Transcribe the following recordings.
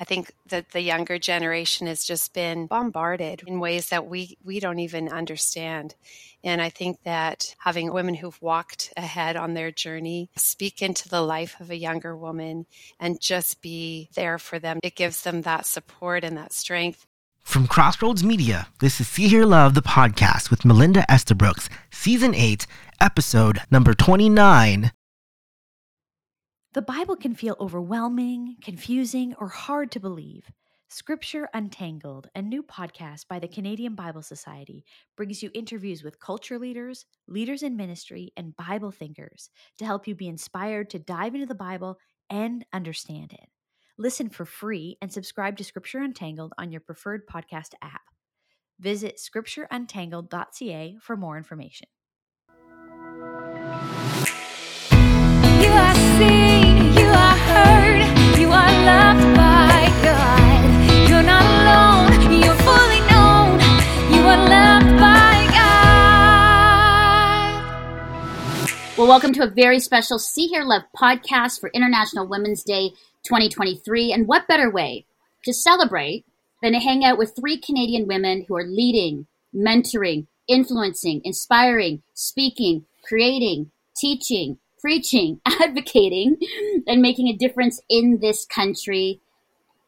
I think that the younger generation has just been bombarded in ways that we, we don't even understand. And I think that having women who've walked ahead on their journey speak into the life of a younger woman and just be there for them, it gives them that support and that strength. From Crossroads Media, this is See Hear Love, the podcast with Melinda Estabrooks, Season 8, Episode number 29 the Bible can feel overwhelming, confusing, or hard to believe. Scripture Untangled, a new podcast by the Canadian Bible Society, brings you interviews with culture leaders, leaders in ministry, and Bible thinkers to help you be inspired to dive into the Bible and understand it. Listen for free and subscribe to Scripture Untangled on your preferred podcast app. Visit scriptureuntangled.ca for more information. Welcome to a very special See Hear Love podcast for International Women's Day 2023. And what better way to celebrate than to hang out with three Canadian women who are leading, mentoring, influencing, inspiring, speaking, creating, teaching, preaching, advocating, and making a difference in this country.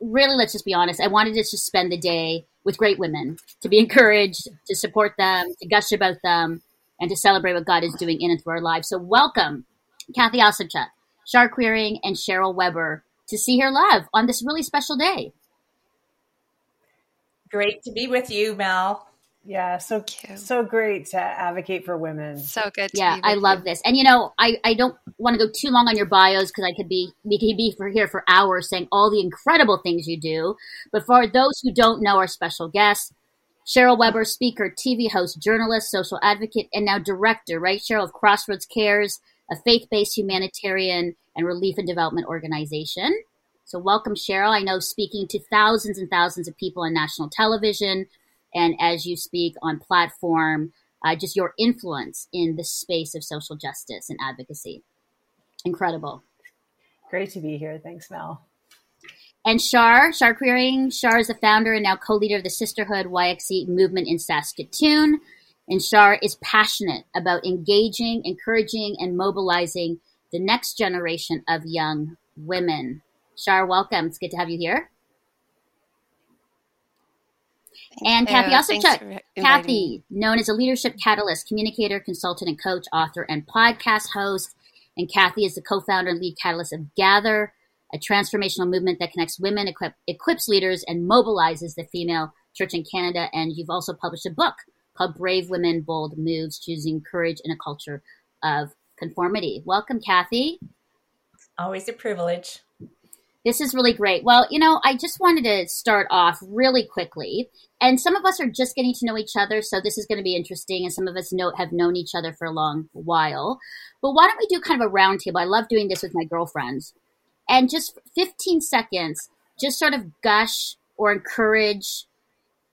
Really, let's just be honest. I wanted to just spend the day with great women, to be encouraged, to support them, to gush about them, and to celebrate what God is doing in and through our lives. So welcome, Kathy Osuchak, Shar Quiring, and Cheryl Weber to See Hear Love on this really special day. Great to be with you, Mel. Yeah, so so great to advocate for women. So good. yeah, I love you. this. And you know, I I don't want to go too long on your bios because I could be we could be for here for hours saying all the incredible things you do. But for those who don't know our special guest, Cheryl Weber, speaker, TV host, journalist, social advocate, and now director, right, Cheryl, of Crossroads Cares, a faith based humanitarian and relief and development organization. So, welcome, Cheryl. I know speaking to thousands and thousands of people on national television, and as you speak on platform, uh, just your influence in the space of social justice and advocacy. Incredible. Great to be here. Thanks, Mel. And Shar, Shar Quiring, Shar is the founder and now co-leader of the Sisterhood YXE movement in Saskatoon. And Shar is passionate about engaging, encouraging, and mobilizing the next generation of young women. Shar, welcome. It's good to have you here. And Kathy Osuchak. Kathy, known as a leadership catalyst, communicator, consultant, and coach, author, and podcast host. And Kathy is the co-founder and lead catalyst of Gather, a transformational movement that connects women, equip, equips leaders, and mobilizes the female church in Canada. And you've also published a book called Brave Women, Bold Moves Choosing Courage in a Culture of Conformity. Welcome, Kathy. Always a privilege. This is really great. Well, you know, I just wanted to start off really quickly. And some of us are just getting to know each other, so this is going to be interesting. And some of us know, have known each other for a long while. But why don't we do kind of a roundtable? I love doing this with my girlfriends and just 15 seconds, just sort of gush or encourage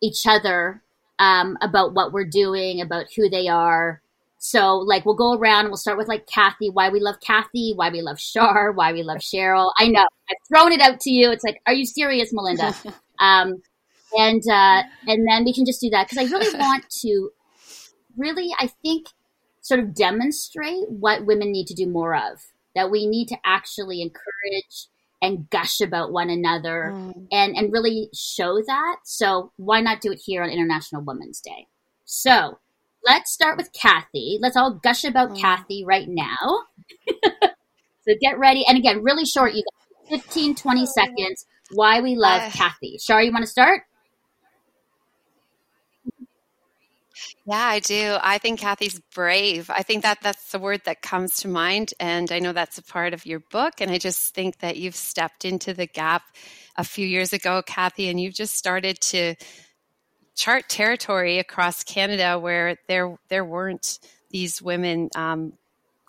each other um, about what we're doing, about who they are. So, like, we'll go around and we'll start with like Kathy, why we love Kathy, why we love Shar, why we love Cheryl. I know I've thrown it out to you. It's like, are you serious, Melinda? um, and uh, and then we can just do that because I really want to, really, I think, sort of demonstrate what women need to do more of that we need to actually encourage and gush about one another mm. and, and really show that. So why not do it here on International Women's Day? So let's start with Kathy. Let's all gush about mm. Kathy right now. so get ready. And again, really short, you got 15, 20 seconds. Why we love uh, Kathy. Shar, you want to start? Yeah, I do. I think Kathy's brave. I think that that's the word that comes to mind. And I know that's a part of your book. And I just think that you've stepped into the gap a few years ago, Kathy, and you've just started to chart territory across Canada where there there weren't these women um,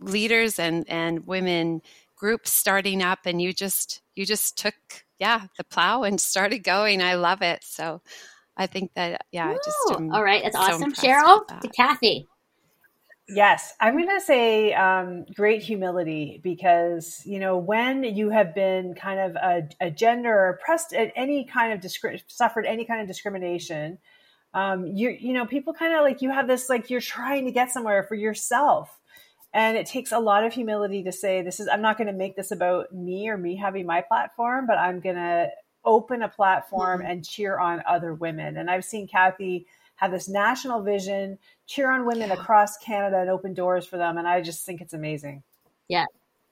leaders and and women groups starting up, and you just you just took yeah the plow and started going. I love it. So I think that yeah, Ooh, just all right. That's so awesome, Cheryl. To Kathy. Yes, I'm going to say um, great humility because you know when you have been kind of a, a gender or oppressed at any kind of discri- suffered any kind of discrimination, um, you you know people kind of like you have this like you're trying to get somewhere for yourself, and it takes a lot of humility to say this is I'm not going to make this about me or me having my platform, but I'm going to open a platform mm-hmm. and cheer on other women. And I've seen Kathy have this national vision, cheer on women across Canada and open doors for them. And I just think it's amazing. Yeah.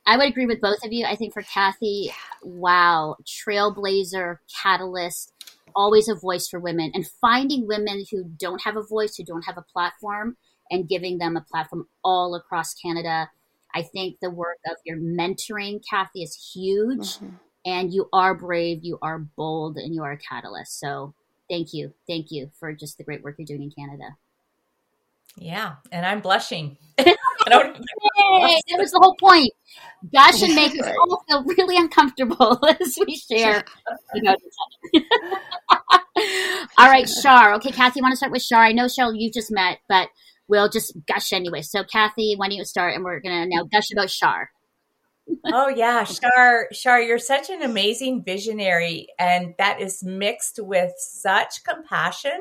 I would agree with both of you. I think for Kathy, wow, trailblazer, catalyst, always a voice for women and finding women who don't have a voice, who don't have a platform, and giving them a platform all across Canada. I think the work of your mentoring, Kathy, is huge. Mm-hmm. And you are brave, you are bold, and you are a catalyst. So thank you. Thank you for just the great work you're doing in Canada. Yeah, and I'm blushing. I don't Yay, that was the whole point. Gush and make us all feel really uncomfortable as we share. all right, Shar. Okay, Kathy, you want to start with Shar? I know Cheryl, you just met, but we'll just gush anyway. So, Kathy, why don't you start? And we're gonna now gush about Shar. Oh yeah, Shar, Shar, you're such an amazing visionary, and that is mixed with such compassion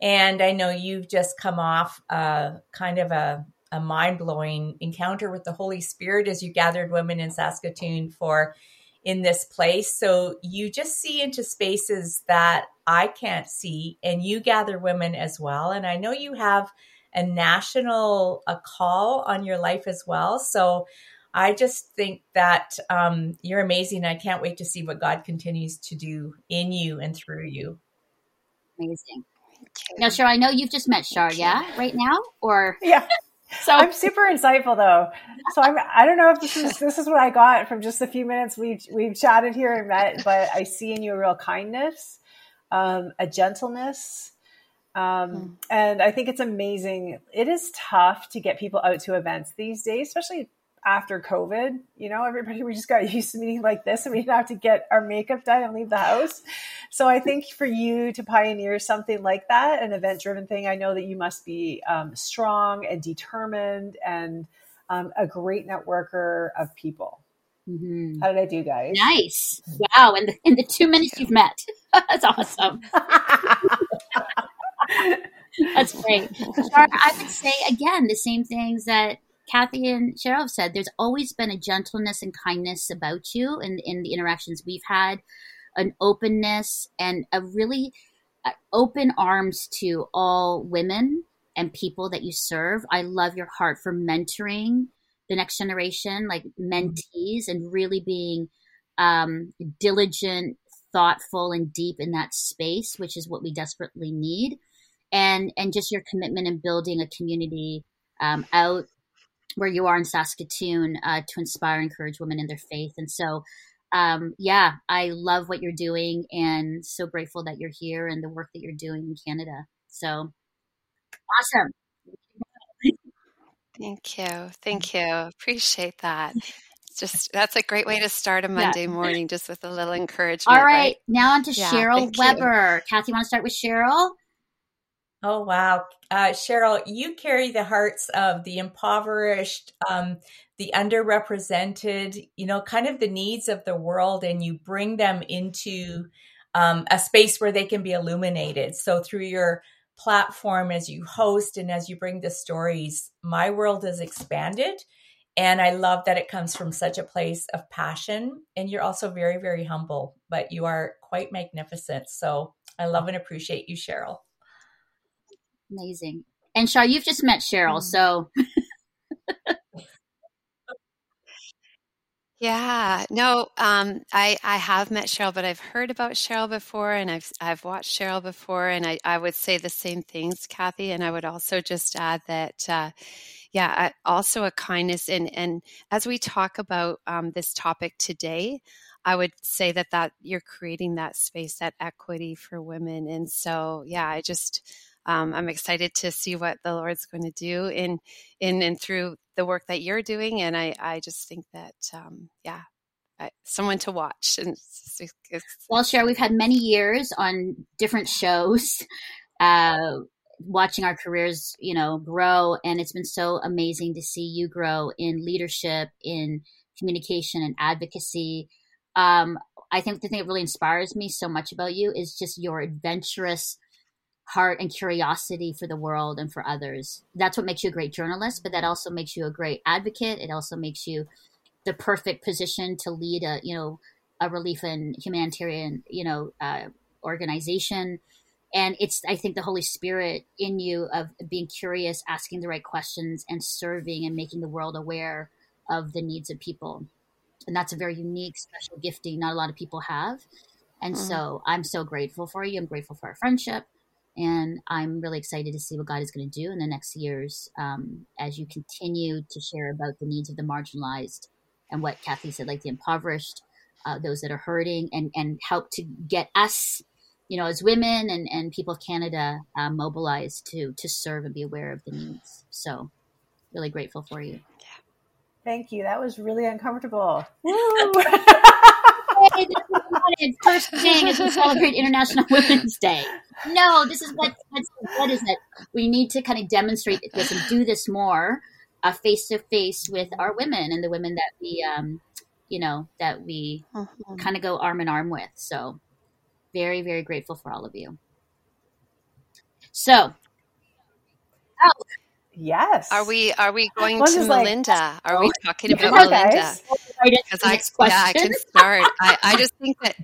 and I know you've just come off uh, kind of a, a mind blowing encounter with the Holy Spirit as you gathered women in Saskatoon for in this place. So you just see into spaces that I can't see, and you gather women as well. And I know you have a national a call on your life as well. So I just think that um, you're amazing. I can't wait to see what God continues to do in you and through you. Amazing. Now, Shar, I know you've just met Shar, yeah, right now, or yeah. So I'm super insightful though. So I'm I don't know if this is this is what I got from just a few minutes we've we've chatted here and met, but I see in you a real kindness, um, a gentleness. Um, mm. and I think it's amazing. It is tough to get people out to events these days, especially after COVID. You know, everybody we just got used to meeting like this, and we didn't have to get our makeup done and leave the house. So I think for you to pioneer something like that, an event-driven thing, I know that you must be um, strong and determined and um, a great networker of people. Mm-hmm. How did I do, guys? Nice. Wow. In the, in the two minutes you've met. That's awesome. That's great. I would say again the same things that Kathy and Cheryl have said, there's always been a gentleness and kindness about you in, in the interactions we've had, an openness and a really uh, open arms to all women and people that you serve. I love your heart for mentoring the next generation, like mentees, and really being um, diligent, thoughtful, and deep in that space, which is what we desperately need. And and just your commitment in building a community um, out where you are in Saskatoon uh, to inspire and encourage women in their faith. And so, um, yeah, I love what you're doing and so grateful that you're here and the work that you're doing in Canada. So awesome. Thank you. Thank you. Appreciate that. Just that's a great way to start a Monday yeah. morning, just with a little encouragement. All right, right? now on to yeah, Cheryl Weber. You. Kathy, want to start with Cheryl? Oh, wow. Uh, Cheryl, you carry the hearts of the impoverished, um, the underrepresented, you know, kind of the needs of the world, and you bring them into um, a space where they can be illuminated. So, through your platform, as you host and as you bring the stories, my world is expanded. And I love that it comes from such a place of passion. And you're also very, very humble, but you are quite magnificent. So, I love and appreciate you, Cheryl. Amazing. And Shar, you've just met Cheryl, mm. so Yeah, no, um, I I have met Cheryl, but I've heard about Cheryl before, and I've I've watched Cheryl before, and I I would say the same things, Kathy, and I would also just add that, uh, yeah, also a kindness, and and as we talk about um, this topic today, I would say that that you're creating that space, that equity for women, and so yeah, I just um, I'm excited to see what the Lord's going to do in in and through the work that you're doing. And I I just think that um, yeah, I, someone to watch. And it's, it's, well, Cheryl, we've had many years on different shows. Uh, watching our careers, you know, grow. And it's been so amazing to see you grow in leadership, in communication and advocacy. Um, I think the thing that really inspires me so much about you is just your adventurous heart and curiosity for the world and for others. That's what makes you a great journalist, but that also makes you a great advocate. It also makes you the perfect position to lead a, you know, a relief and humanitarian, you know, uh, organization and it's i think the holy spirit in you of being curious asking the right questions and serving and making the world aware of the needs of people and that's a very unique special gifting not a lot of people have and mm-hmm. so i'm so grateful for you i'm grateful for our friendship and i'm really excited to see what god is going to do in the next years um, as you continue to share about the needs of the marginalized and what kathy said like the impoverished uh, those that are hurting and and help to get us you know, as women and, and people of Canada uh, mobilized to to serve and be aware of the needs. So, really grateful for you. Thank you. That was really uncomfortable. First thing is we celebrate International Women's Day. No, this is what what is it? We need to kind of demonstrate this and do this more face to face with our women and the women that we, um, you know, that we mm-hmm. kind of go arm in arm with. So very, very grateful for all of you. So, oh, yes. Are we are we going to Melinda? Like, are we talking about Melinda? Because I yeah, I can start. I, I just think that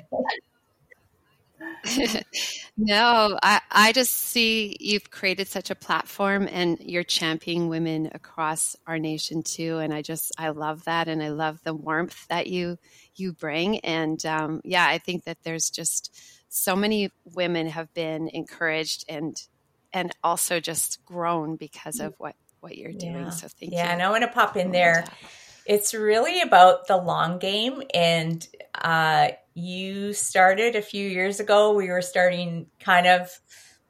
no, I, I just see you've created such a platform and you're championing women across our nation too. And I just, I love that. And I love the warmth that you, you bring. And um, yeah, I think that there's just so many women have been encouraged and, and also just grown because of what, what you're doing. Yeah. So thank yeah, you. Yeah. And I want to pop in there. It's really about the long game and, uh, you started a few years ago. We were starting kind of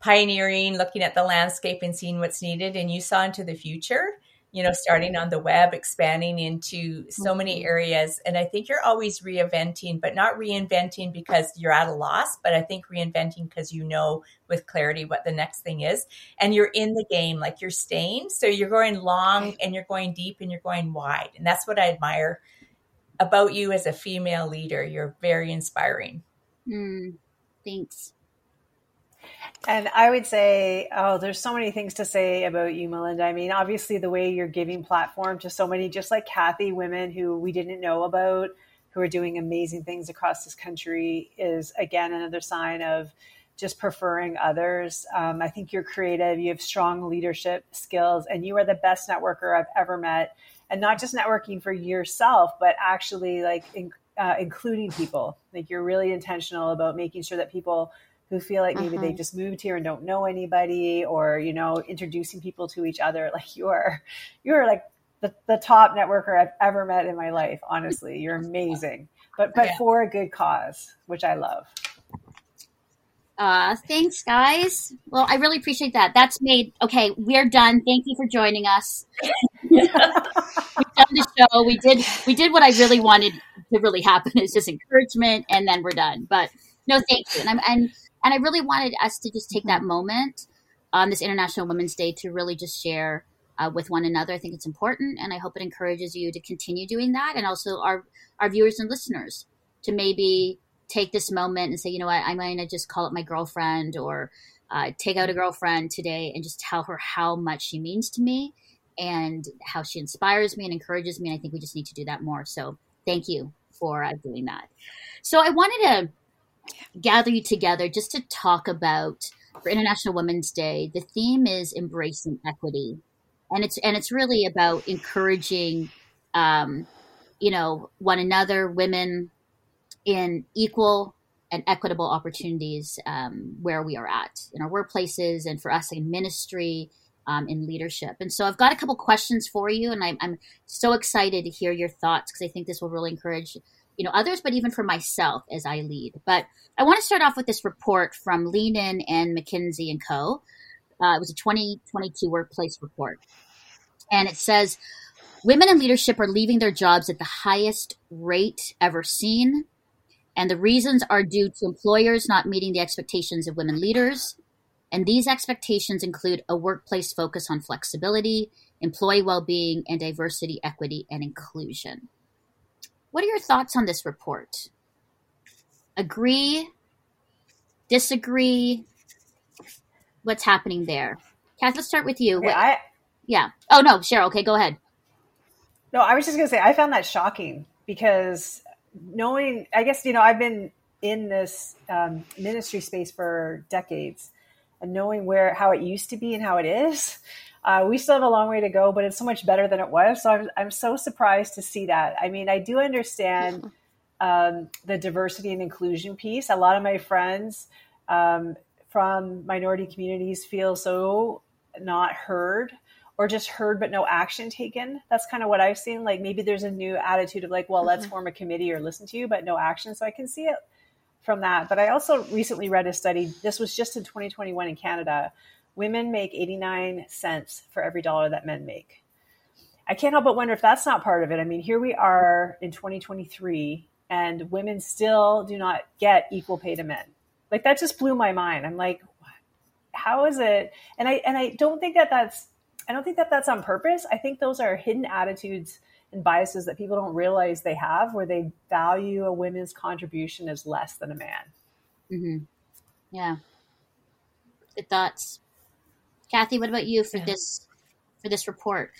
pioneering, looking at the landscape and seeing what's needed. And you saw into the future, you know, starting on the web, expanding into so many mm-hmm. areas. And I think you're always reinventing, but not reinventing because you're at a loss, but I think reinventing because you know with clarity what the next thing is. And you're in the game, like you're staying. So you're going long and you're going deep and you're going wide. And that's what I admire about you as a female leader. You're very inspiring. Mm, thanks. And I would say, oh, there's so many things to say about you, Melinda. I mean, obviously, the way you're giving platform to so many, just like Kathy, women who we didn't know about, who are doing amazing things across this country, is again another sign of just preferring others. Um, I think you're creative, you have strong leadership skills, and you are the best networker I've ever met and not just networking for yourself, but actually like in, uh, including people. Like you're really intentional about making sure that people who feel like maybe they just moved here and don't know anybody, or you know, introducing people to each other. Like you are, you are like the, the top networker I've ever met in my life. Honestly, you're amazing, but but yeah. for a good cause, which I love. Uh, thanks, guys. Well, I really appreciate that. That's made okay. We're done. Thank you for joining us. We've done the show. We did. We did what I really wanted to really happen. It's just encouragement, and then we're done. But no, thank you. And I'm and and I really wanted us to just take that moment on this International Women's Day to really just share uh, with one another. I think it's important, and I hope it encourages you to continue doing that, and also our our viewers and listeners to maybe take this moment and say, you know what, I'm going to just call up my girlfriend or uh, take out a girlfriend today and just tell her how much she means to me and how she inspires me and encourages me. And I think we just need to do that more. So thank you for uh, doing that. So I wanted to gather you together just to talk about for International Women's Day. The theme is embracing equity, and it's and it's really about encouraging, um, you know, one another, women, in equal and equitable opportunities um, where we are at in our workplaces and for us in ministry um, in leadership and so i've got a couple questions for you and i'm, I'm so excited to hear your thoughts because i think this will really encourage you know others but even for myself as i lead. But i want to start off with this report from lean in and mckinsey and co. Uh, it was a 2022 workplace report. And it says women in leadership are leaving their jobs at the highest rate ever seen and the reasons are due to employers not meeting the expectations of women leaders, And these expectations include a workplace focus on flexibility, employee well being, and diversity, equity, and inclusion. What are your thoughts on this report? Agree? Disagree? What's happening there? Kath, let's start with you. Okay, I, yeah. Oh, no, Cheryl. Okay, go ahead. No, I was just going to say, I found that shocking because knowing, I guess, you know, I've been in this um, ministry space for decades and knowing where, how it used to be and how it is. Uh, we still have a long way to go, but it's so much better than it was. So I'm, I'm so surprised to see that. I mean, I do understand um, the diversity and inclusion piece. A lot of my friends um, from minority communities feel so not heard or just heard but no action taken. That's kind of what I've seen. Like maybe there's a new attitude of like, well, mm-hmm. let's form a committee or listen to you, but no action. So I can see it from that. But I also recently read a study. This was just in 2021 in Canada. Women make 89 cents for every dollar that men make. I can't help but wonder if that's not part of it. I mean, here we are in 2023 and women still do not get equal pay to men. Like that just blew my mind. I'm like, how is it? And I and I don't think that that's I don't think that that's on purpose. I think those are hidden attitudes and biases that people don't realize they have, where they value a woman's contribution as less than a man. Mm-hmm. Yeah. Good thoughts, Kathy. What about you for yeah. this for this report?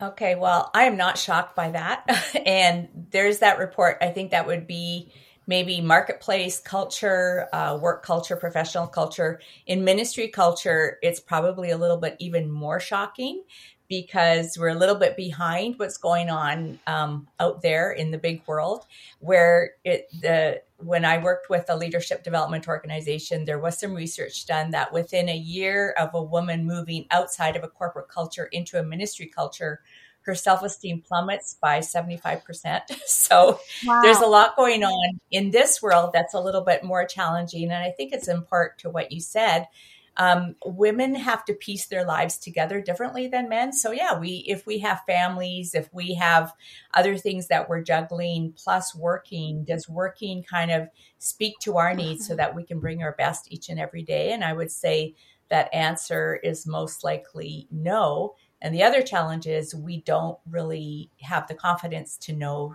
Okay, well, I am not shocked by that. and there's that report. I think that would be maybe marketplace culture, uh, work culture, professional culture. In ministry culture, it's probably a little bit even more shocking because we're a little bit behind what's going on um, out there in the big world. Where it the when I worked with a leadership development organization, there was some research done that within a year of a woman moving outside of a corporate culture into a ministry culture, her self esteem plummets by 75%. So wow. there's a lot going on in this world that's a little bit more challenging. And I think it's in part to what you said. Um, women have to piece their lives together differently than men. So yeah, we if we have families, if we have other things that we're juggling plus working, does working kind of speak to our needs so that we can bring our best each and every day? And I would say that answer is most likely no. And the other challenge is we don't really have the confidence to know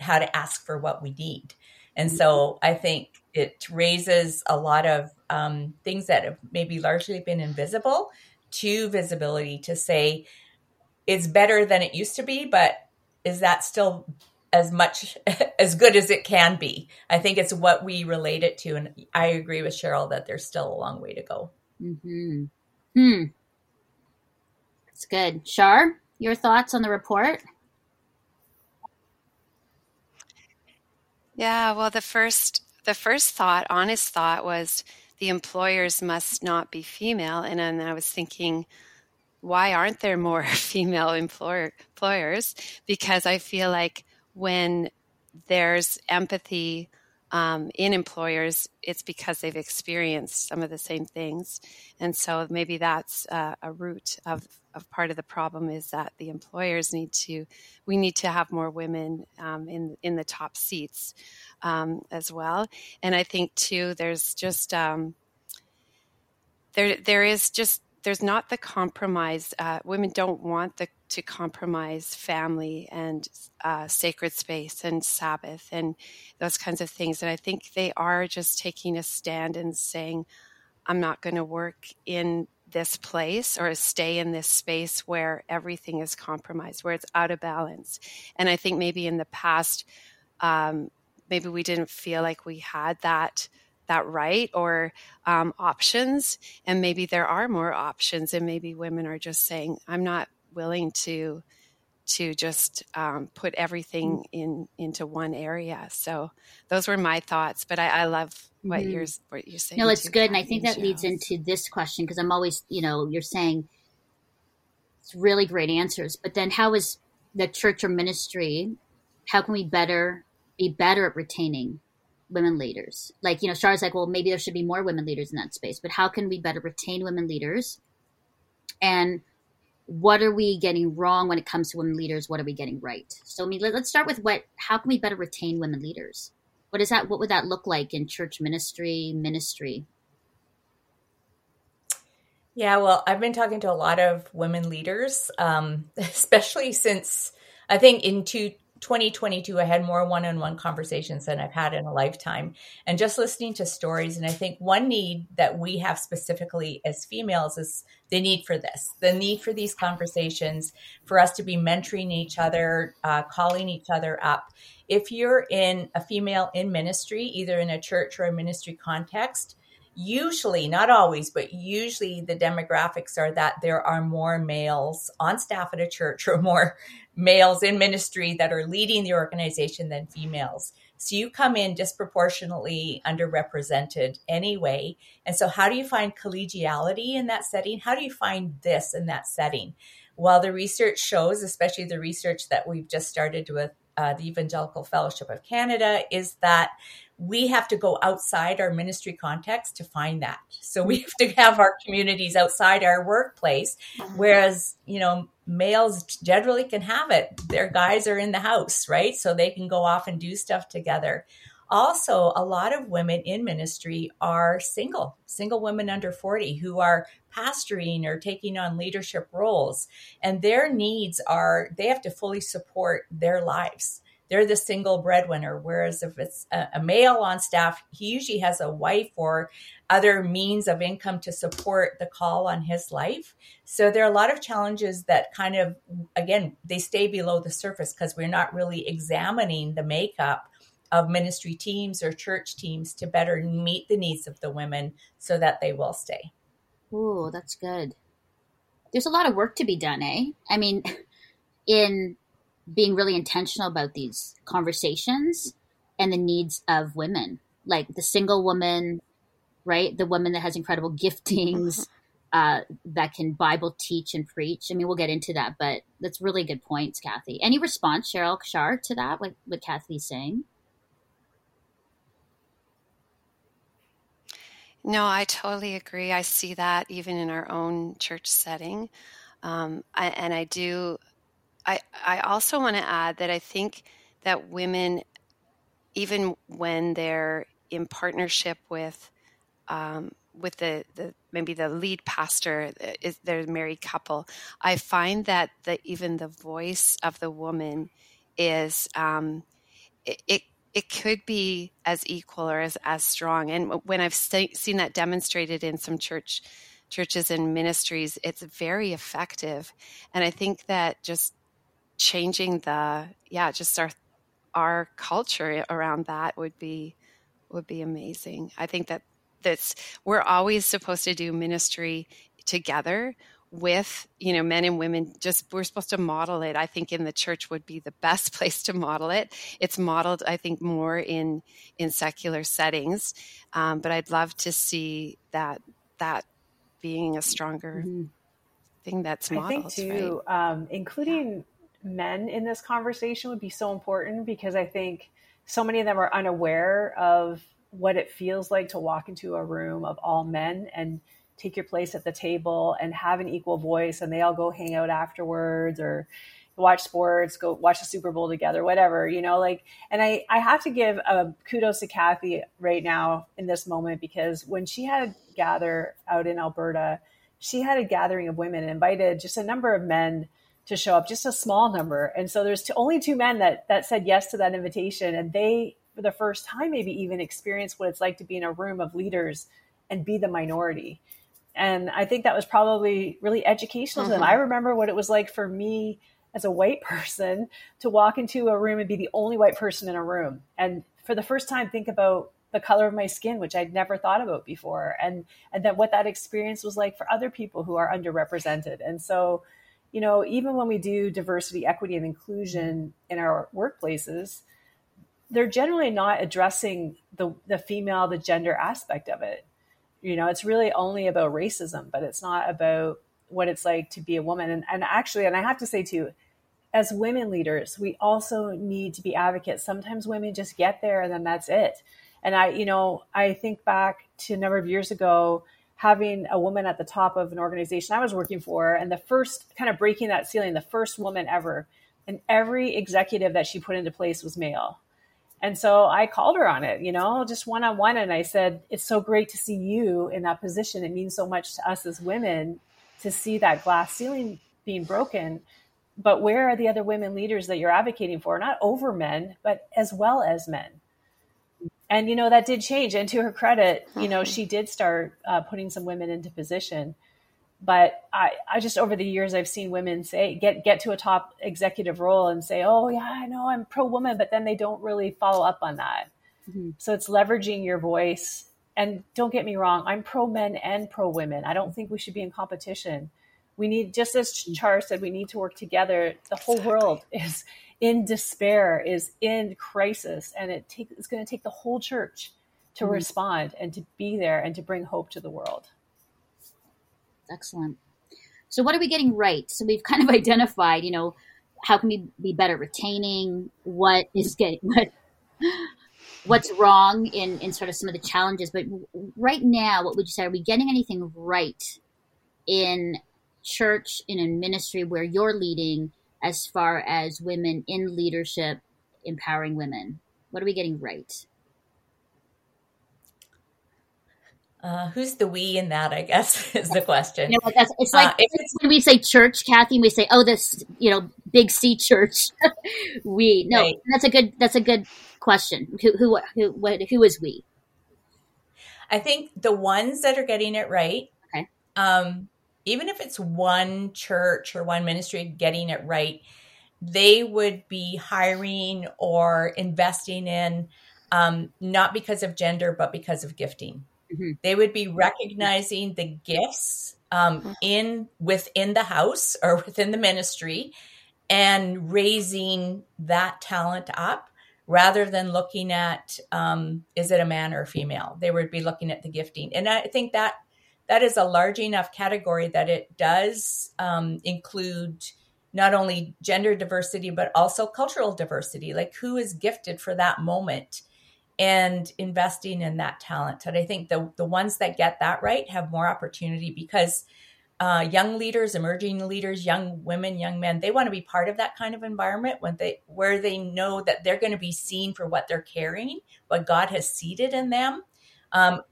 how to ask for what we need. And so I think it raises a lot of um, things that have maybe largely been invisible to visibility to say it's better than it used to be, but is that still as much as good as it can be? I think it's what we relate it to. And I agree with Cheryl that there's still a long way to go. Mm-hmm. Hmm. It's good. Shar, your thoughts on the report? Yeah, well, the first the first thought, honest thought, was the employers must not be female, and then I was thinking, why aren't there more female employer, employers? Because I feel like when there's empathy um, in employers, it's because they've experienced some of the same things, and so maybe that's uh, a root of of part of the problem is that the employers need to we need to have more women um, in in the top seats um, as well. And i think too there's just um, there there is just there's not the compromise. Uh, women don't want the, to compromise family and uh, sacred space and sabbath and those kinds of things and i think they are just taking a stand and saying i'm not going to work in this place or stay in this space where everything is compromised, where it's out of balance. And I think maybe in the past, um, maybe we didn't feel like we had that that right or um, options and maybe there are more options and maybe women are just saying i'm not willing to to just um, put everything mm. in into one area so those were my thoughts but i, I love what mm-hmm. you're what you're saying. No, it's good, and I think that leads into this question because I'm always, you know, you're saying it's really great answers, but then how is the church or ministry? How can we better be better at retaining women leaders? Like, you know, Shar's like, well, maybe there should be more women leaders in that space, but how can we better retain women leaders? And what are we getting wrong when it comes to women leaders? What are we getting right? So, I mean, let, us start with what. How can we better retain women leaders? what is that what would that look like in church ministry ministry Yeah, well, I've been talking to a lot of women leaders, um, especially since I think in two, 2022, I had more one on one conversations than I've had in a lifetime. And just listening to stories. And I think one need that we have specifically as females is the need for this the need for these conversations, for us to be mentoring each other, uh, calling each other up. If you're in a female in ministry, either in a church or a ministry context, usually, not always, but usually the demographics are that there are more males on staff at a church or more males in ministry that are leading the organization than females. So you come in disproportionately underrepresented anyway. And so, how do you find collegiality in that setting? How do you find this in that setting? Well, the research shows, especially the research that we've just started with uh, the Evangelical Fellowship of Canada, is that we have to go outside our ministry context to find that. So we have to have our communities outside our workplace, uh-huh. whereas, you know, males generally can have it. Their guys are in the house, right? So they can go off and do stuff together. Also, a lot of women in ministry are single, single women under 40 who are pastoring or taking on leadership roles. And their needs are, they have to fully support their lives they're the single breadwinner. Whereas if it's a, a, male on staff, he usually has a wife or other means of income to support the call on his life. So there are a lot of challenges that kind of, again, they stay below the surface because we're not really examining the makeup of ministry teams or church teams to better meet the needs of the women so that they will stay. Ooh, that's good. There's a lot of work to be done, eh? I mean, in being really intentional about these conversations and the needs of women, like the single woman, right? The woman that has incredible giftings, uh, that can Bible teach and preach. I mean, we'll get into that, but that's really good points, Kathy. Any response, Cheryl Shar, to that? What what Kathy's saying? No, I totally agree. I see that even in our own church setting. Um, I, and I do I, I also want to add that I think that women, even when they're in partnership with um, with the, the maybe the lead pastor uh, is they're a married couple i find that the even the voice of the woman is um, it, it, it could be as equal or as, as strong. And when i've st- seen that demonstrated in some church churches and ministries it's very effective. And i think that just changing the yeah just our our culture around that would be would be amazing i think that that's we're always supposed to do ministry together with you know men and women just we're supposed to model it i think in the church would be the best place to model it it's modeled i think more in in secular settings um, but i'd love to see that that being a stronger mm-hmm. thing that's modeled i think too right? um, including men in this conversation would be so important because I think so many of them are unaware of what it feels like to walk into a room of all men and take your place at the table and have an equal voice and they all go hang out afterwards or watch sports go watch the super bowl together whatever you know like and i i have to give a kudos to kathy right now in this moment because when she had gather out in alberta she had a gathering of women and invited just a number of men to show up, just a small number. And so there's only two men that that said yes to that invitation, and they, for the first time, maybe even experienced what it's like to be in a room of leaders and be the minority. And I think that was probably really educational mm-hmm. to them. Mm-hmm. I remember what it was like for me as a white person to walk into a room and be the only white person in a room, and for the first time, think about the color of my skin, which I'd never thought about before, and and that what that experience was like for other people who are underrepresented. And so you know, even when we do diversity, equity, and inclusion in our workplaces, they're generally not addressing the, the female, the gender aspect of it. You know, it's really only about racism, but it's not about what it's like to be a woman. And, and actually, and I have to say too, as women leaders, we also need to be advocates. Sometimes women just get there and then that's it. And I, you know, I think back to a number of years ago having a woman at the top of an organization I was working for, and the first kind of breaking that ceiling, the first woman ever, and every executive that she put into place was male. And so I called her on it, you know, just one on one. And I said, It's so great to see you in that position. It means so much to us as women to see that glass ceiling being broken. But where are the other women leaders that you're advocating for? Not over men, but as well as men. And, you know, that did change. And to her credit, you know, she did start uh, putting some women into position but I, I just over the years I've seen women say get get to a top executive role and say, oh yeah, I know I'm pro woman, but then they don't really follow up on that. Mm-hmm. So it's leveraging your voice. And don't get me wrong, I'm pro men and pro women. I don't think we should be in competition. We need, just as mm-hmm. Shar said, we need to work together. The whole world is in despair, is in crisis, and it take, it's going to take the whole church to mm-hmm. respond and to be there and to bring hope to the world. Excellent. So, what are we getting right? So, we've kind of identified, you know, how can we be better retaining what is getting what what's wrong in in sort of some of the challenges. But right now, what would you say? Are we getting anything right in church in a ministry where you're leading as far as women in leadership, empowering women? What are we getting right? Uh, who's the we in that? I guess is the question. You know, it's like uh, it's, when we say church, Kathy. We say, "Oh, this you know, big C church." we no, right. that's a good that's a good question. Who who who what, who is we? I think the ones that are getting it right. Okay. Um, even if it's one church or one ministry getting it right, they would be hiring or investing in um, not because of gender, but because of gifting. Mm-hmm. They would be recognizing the gifts um, mm-hmm. in within the house or within the ministry and raising that talent up rather than looking at um, is it a man or a female they would be looking at the gifting and i think that that is a large enough category that it does um, include not only gender diversity but also cultural diversity like who is gifted for that moment and investing in that talent. And I think the the ones that get that right have more opportunity because uh, young leaders, emerging leaders, young women, young men, they want to be part of that kind of environment when they where they know that they're going to be seen for what they're carrying, what God has seeded in them. Um,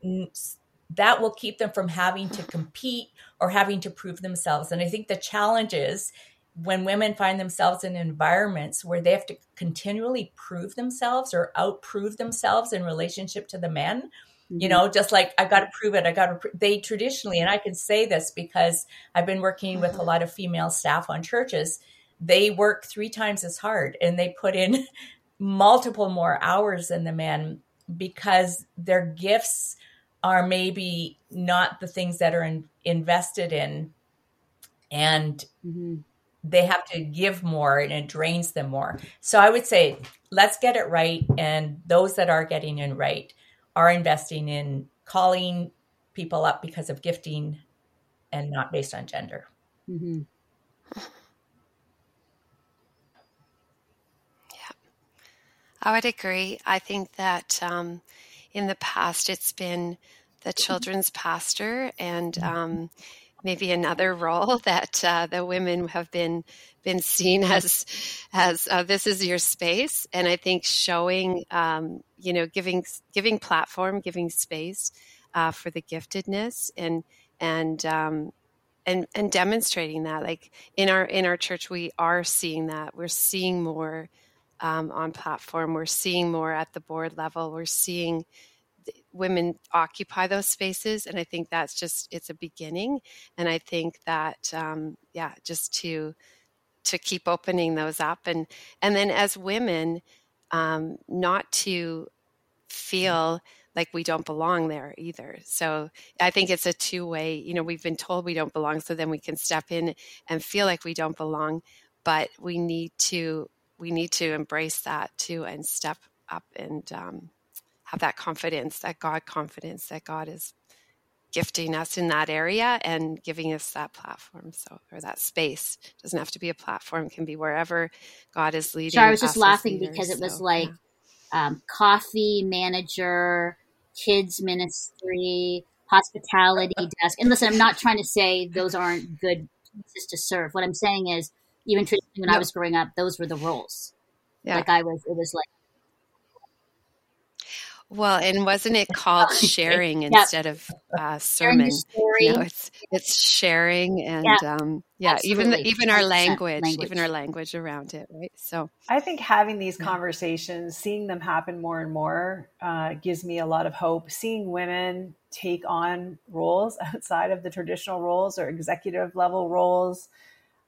that will keep them from having to compete or having to prove themselves. And I think the challenge is when women find themselves in environments where they have to continually prove themselves or outprove themselves in relationship to the men mm-hmm. you know just like i got to prove it i got to pr-. they traditionally and i can say this because i've been working with a lot of female staff on churches they work three times as hard and they put in multiple more hours than the men because their gifts are maybe not the things that are in, invested in and mm-hmm they have to give more and it drains them more. So I would say let's get it right. And those that are getting it right are investing in calling people up because of gifting and not based on gender. Mm-hmm. Yeah, I would agree. I think that um, in the past it's been the children's pastor and mm-hmm. um, maybe another role that uh, the women have been been seen as as uh, this is your space. And i think showing um, you know giving giving platform giving space uh, for the giftedness and and um, and and demonstrating that. Like in our in our church we are seeing that. We're seeing more um, on platform. We're seeing more at the board level. We're seeing women occupy those spaces and i think that's just it's a beginning. And i think that um, yeah just to to keep opening those up. And and then as women um, not to feel like we don't belong there either. So i think it's a two way you know we've been told we don't belong so then we can step in and feel like we don't belong but we need to we need to embrace that too and step up and um, have that confidence, that God confidence that God is gifting us in that area and giving us that platform. So or that space. It doesn't have to be a platform. It can be wherever god is leading i was just laughing leaders, because it was so, like yeah. um, coffee manager kids ministry hospitality desk. And listen i'm not trying to say those aren't good places to serve. What i'm saying is even traditionally when no. i was growing up those were the roles yeah. like i was it was like Well, and wasn't it called sharing Yep. instead of uh, sermon? story. You know, it's it's sharing and Yeah, um, yeah, even the, even our language, language. even our language around it, right? So I think having these Yeah. conversations, seeing them happen more and more, uh, gives me a lot of hope. Seeing women take on roles outside of the traditional roles or executive level roles,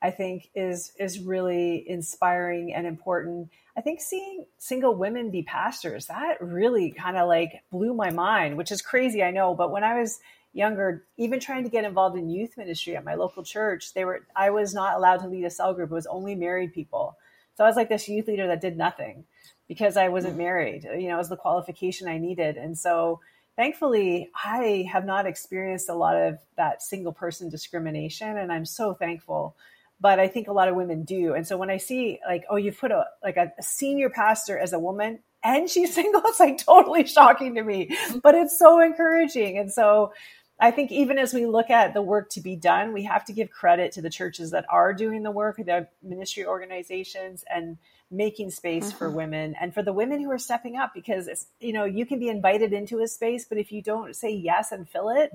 I think is is really inspiring and important. I think seeing single women be pastors that really kind of like blew my mind, which is crazy, I know. But when I was younger, even trying to get involved in youth ministry at my local church, they were I was not allowed to lead a cell group. It was only married people. So I was like this youth leader that did nothing because I wasn't married. You know, it was the qualification I needed. And so thankfully, I have not experienced a lot of that single person discrimination. And I'm so thankful. But I think a lot of women do. And so when I see like, oh, you've put a like a, a senior pastor as a woman and she's single, it's like totally shocking to me. But it's so encouraging. And so I think even as we look at the work to be done, we have to give credit to the churches that are doing the work, the ministry organizations, and making space for Mhm. women and for the women who are stepping up because it's you know you can be invited into a space but if you don't say yes and fill it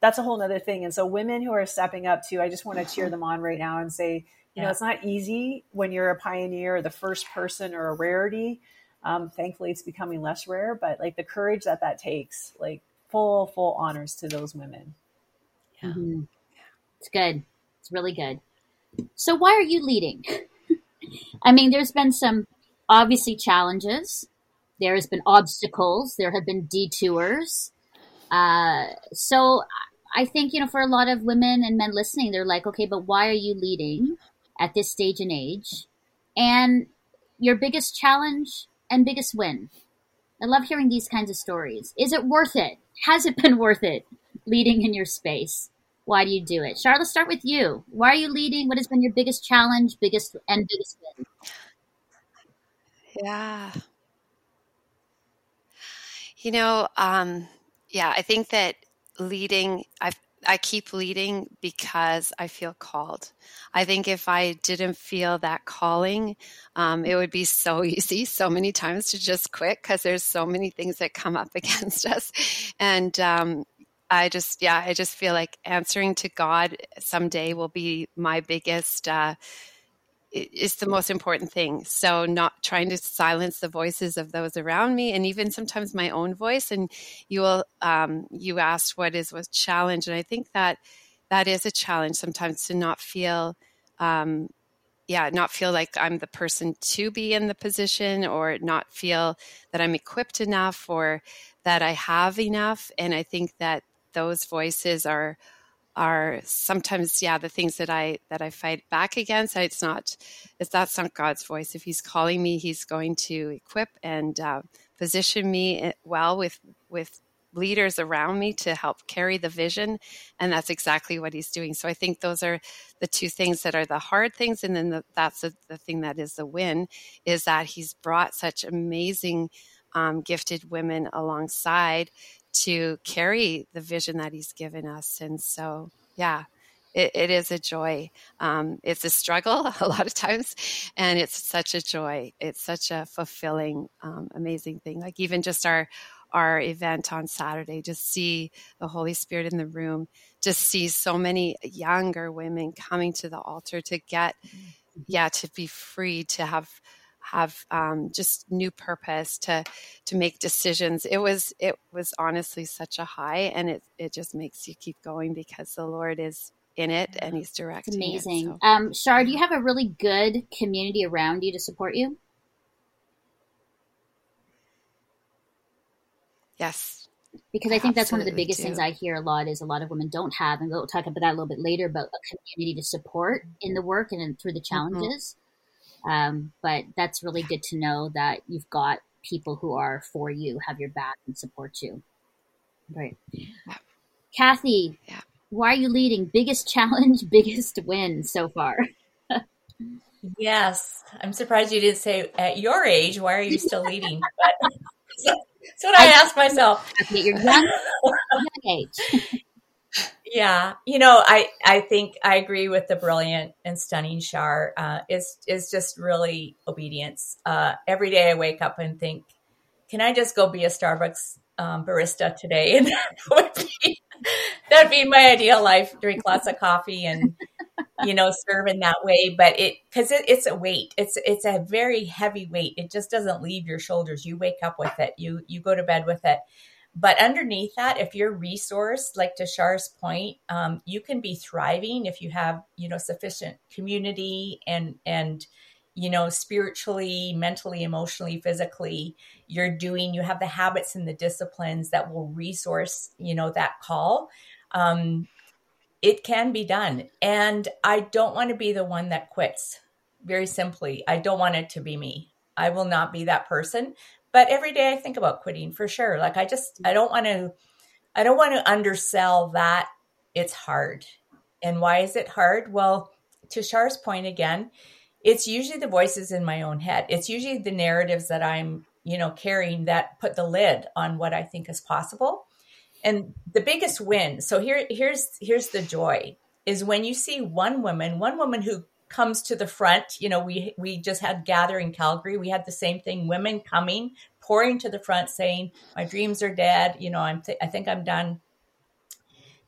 that's a whole nother thing and so women who are stepping up too i just want to cheer them on right now and say you know it's not easy when you're a pioneer or the first person or a rarity um, thankfully it's becoming less rare but like the courage that that takes like full full honors to those women Yeah. Mhm. It's good. It's really good. So, why are you leading? I mean, there's been some obviously challenges. There has been obstacles. There have been detours. Uh, so, I think you know, for a lot of women and men listening, they're like, okay, but why are you leading at this stage and age? And your biggest challenge and biggest win. I love hearing these kinds of stories. Is it worth it? Has it been worth it leading in your space? Why do you do it? Charlotte, start with you. Why are you leading? What has been your biggest challenge, biggest and biggest win? yeah, you know, um, yeah, I think that leading, I I keep leading because I feel called. I think if I didn't feel that calling, um, it would be so easy so many times to just quit because there's so many things that come up against us, and um, I just yeah, I just feel like answering to God someday will be my biggest. Uh, is the most important thing. So not trying to silence the voices of those around me, and even sometimes my own voice. And you will, um, you asked what is was challenge, and I think that that is a challenge sometimes to not feel, um, yeah, not feel like I'm the person to be in the position, or not feel that I'm equipped enough, or that I have enough. And I think that those voices are are sometimes yeah the things that i that i fight back against it's not it's that's not god's voice. If he's calling me he's going to equip and uh, position me eh, well with with leaders around me to help carry the vision and that's exactly what he's doing. So i think those are the two things that are the hard things and then the, that's the, the thing that is the win is that he's brought such amazing um, gifted women alongside to carry the vision that he's given us. And so, yeah, it, it is a joy. Um, it's a struggle a lot of times, and it's such a joy. It's such a fulfilling, um, amazing thing. Like even just our our event on Saturday, just see the Holy Spirit in the room, just see so many younger women coming to the altar to get, yeah, to be free, to have have um, just new purpose to to make decisions it was it was honestly such a high and it it just makes you keep going because the lord is in it and he's directing. It's amazing. it, so. Um, Shar, do you have a really good community around you to support you? yes Because I think that's one of the biggest do. things I hear a lot is a lot of women don't have, and we'll talk about that a little bit later, but a community to support in the work and in, through the challenges. Um, but that's really good to know that you've got people who are for you, have your back, and support you. Great. Kathy, Yeah. why are you leading? Biggest challenge, biggest win so far. Yes, I'm surprised you didn't say at your age. Why are you still leading? But that's what I ask myself. At your young, young age. Yeah, you know, I I think I agree with the brilliant and stunning Shar. Uh, is is just really obedience. Uh, every day I wake up and think, can I just go be a Starbucks um, barista today? And that would be, that'd be my ideal life. Drink lots of coffee and you know serve in that way. But it because it, it's a weight. It's it's a very heavy weight. It just doesn't leave your shoulders. You wake up with it. You you go to bed with it. But underneath that, if you're resourced, like to Shar's point, um, you can be thriving if you have, you know, sufficient community and and you know, spiritually, mentally, emotionally, physically, you're doing, you have the habits and the disciplines that will resource, you know, that call. Um, it can be done. And I don't want to be the one that quits. Very simply, I don't want it to be me. I will not be that person but every day I think about quitting for sure. Like I just I don't want to I don't want to undersell that it's hard. And why is it hard? Well, to Shar's point again, it's usually the voices in my own head. It's usually the narratives that I'm, you know, carrying that put the lid on what I think is possible. And the biggest win, so here here's here's the joy is when you see one woman, one woman who comes to the front. You know, we we just had gather in Calgary. We had the same thing. Women coming, pouring to the front, saying, "My dreams are dead. You know, I'm. Th- I think I'm done."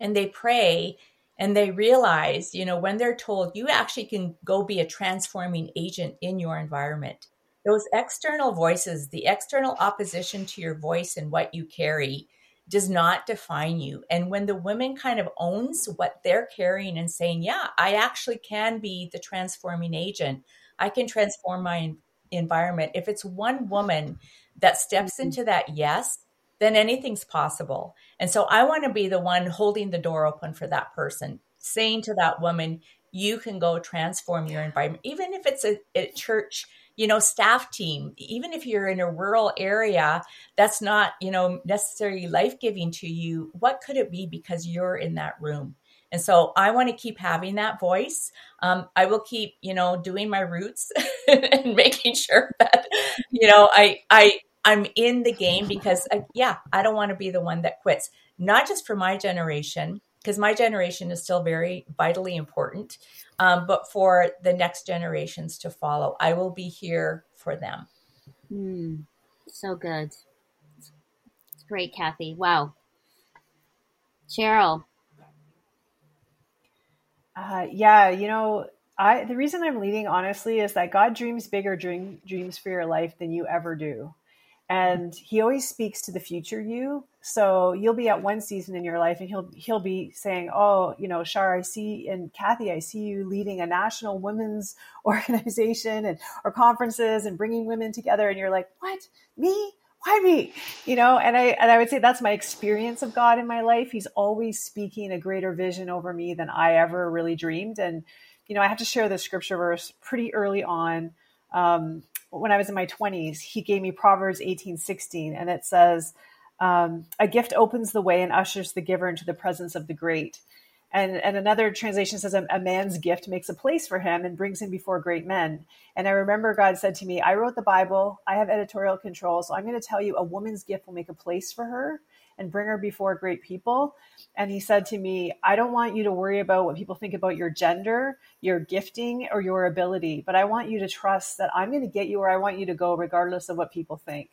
And they pray, and they realize, you know, when they're told, you actually can go be a transforming agent in your environment. Those external voices, the external opposition to your voice and what you carry, does not define you. And when the woman kind of owns what they're carrying and saying, yeah, I actually can be the transforming agent. I can transform my environment. If it's one woman that steps mm-hmm. into that yes, then anything's possible. And so I want to be the one holding the door open for that person, saying to that woman, you can go transform your environment, even if it's a, a church you know staff team even if you're in a rural area that's not you know necessarily life-giving to you what could it be because you're in that room? And so i want to keep having that voice. Um, i will keep you know doing my roots and making sure that you know i i i'm in the game because uh, yeah i don't want to be the one that quits. Not just for my generation because my generation is still very vitally important um, but for the next generations to follow. I will be here for them. Mm, so good. It's great, Kathy. Wow. Cheryl. Uh, yeah, you know, I the reason I'm leading honestly is that God dreams bigger dream, dreams for your life than you ever do and he always speaks to the future you so you'll be at one season in your life and he'll he'll be saying oh you know Shar I see and Kathy I see you leading a national women's organization and or conferences and bringing women together. And you're like what? Me? Why me? You know and I and I would say that's my experience of God in my life. He's always speaking a greater vision over me than I ever really dreamed. And you know I have to share this scripture verse pretty early on. Um, when I was in my 20s, he gave me Proverbs 18 16, and it says, um, A gift opens the way and ushers the giver into the presence of the great. And, and another translation says, a, a man's gift makes a place for him and brings him before great men. And I remember God said to me, I wrote the Bible, I have editorial control, so I'm going to tell you a woman's gift will make a place for her and bring her before great people. And he said to me, I don't want you to worry about what people think about your gender, your gifting, or your ability, but I want you to trust that I'm going to get you where I want you to go, regardless of what people think.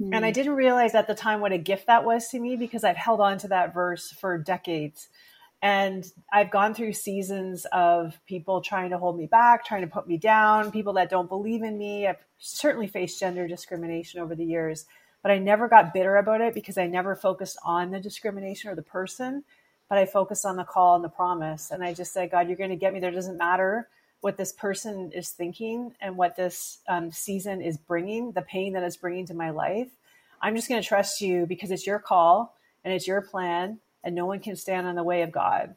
Mm. And I didn't realize at the time what a gift that was to me because I've held on to that verse for decades. And I've gone through seasons of people trying to hold me back, trying to put me down, people that don't believe in me. I've certainly faced gender discrimination over the years but I never got bitter about it because I never focused on the discrimination or the person, but I focused on the call and the promise. And I just said, God, you're going to get me there. It doesn't matter what this person is thinking and what this um, season is bringing, the pain that it's bringing to my life. I'm just going to trust you because it's your call and it's your plan, and no one can stand in the way of God.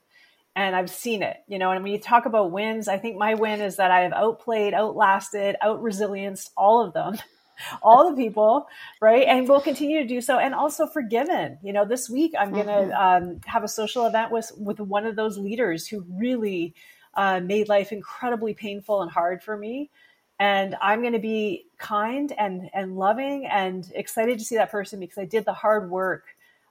And I've seen it, you know. And when you talk about wins, I think my win is that I have outplayed, outlasted, out resilience all of them all the people, right? And we'll continue to do so, and also forgiven. You know, this week I'm going to mm-hmm. um, have a social event with with one of those leaders who really uh, made life incredibly painful and hard for me. And I'm going to be kind and and loving and excited to see that person because I did the hard work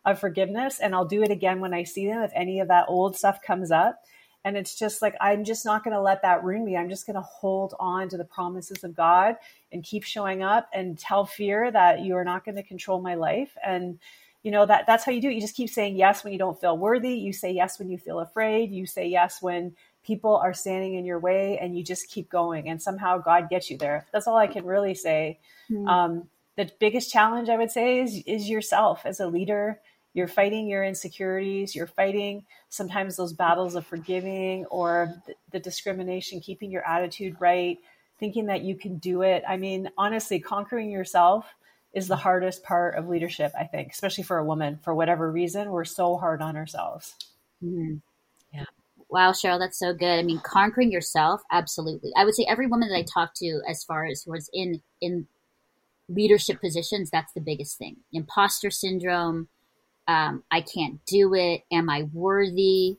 of forgiveness, and I'll do it again when I see them if any of that old stuff comes up. And it's just like, I'm just not going to let that ruin me. I'm just going to hold on to the promises of God and keep showing up and tell fear that you are not going to control my life. And, you know, that that's how you do it. You just keep saying yes when you don't feel worthy. You say yes when you feel afraid. You say yes when people are standing in your way and you just keep going and somehow God gets you there. That's all I can really say. Mm. Um, the biggest challenge I would say is, is yourself as a leader you're fighting your insecurities you're fighting sometimes those battles of forgiving or the, the discrimination keeping your attitude right thinking that you can do it i mean honestly conquering yourself is the hardest part of leadership i think especially for a woman for whatever reason we're so hard on ourselves mm-hmm. Wow cheryl that's so good i mean conquering yourself absolutely i would say every woman that i talked to as far as was in in leadership positions that's the biggest thing imposter syndrome um, I can't do it. Am I worthy?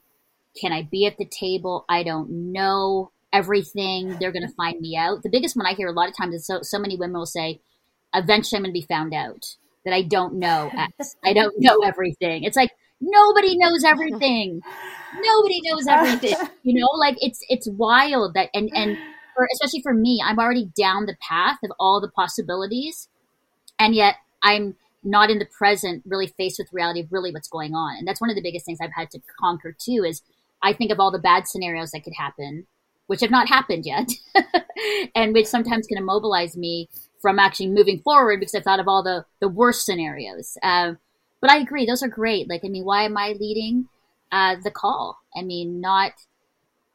Can I be at the table? I don't know everything. They're going to find me out. The biggest one I hear a lot of times is so, so many women will say, eventually I'm going to be found out that I don't know X. I don't know everything. It's like, nobody knows everything. Nobody knows everything. You know, like it's, it's wild that, and, and for, especially for me, I'm already down the path of all the possibilities. And yet I'm, not in the present, really faced with reality of really what's going on. And that's one of the biggest things I've had to conquer too is I think of all the bad scenarios that could happen, which have not happened yet, and which sometimes can immobilize me from actually moving forward because I've thought of all the, the worst scenarios. Uh, but I agree, those are great. Like, I mean, why am I leading uh, the call? I mean, not,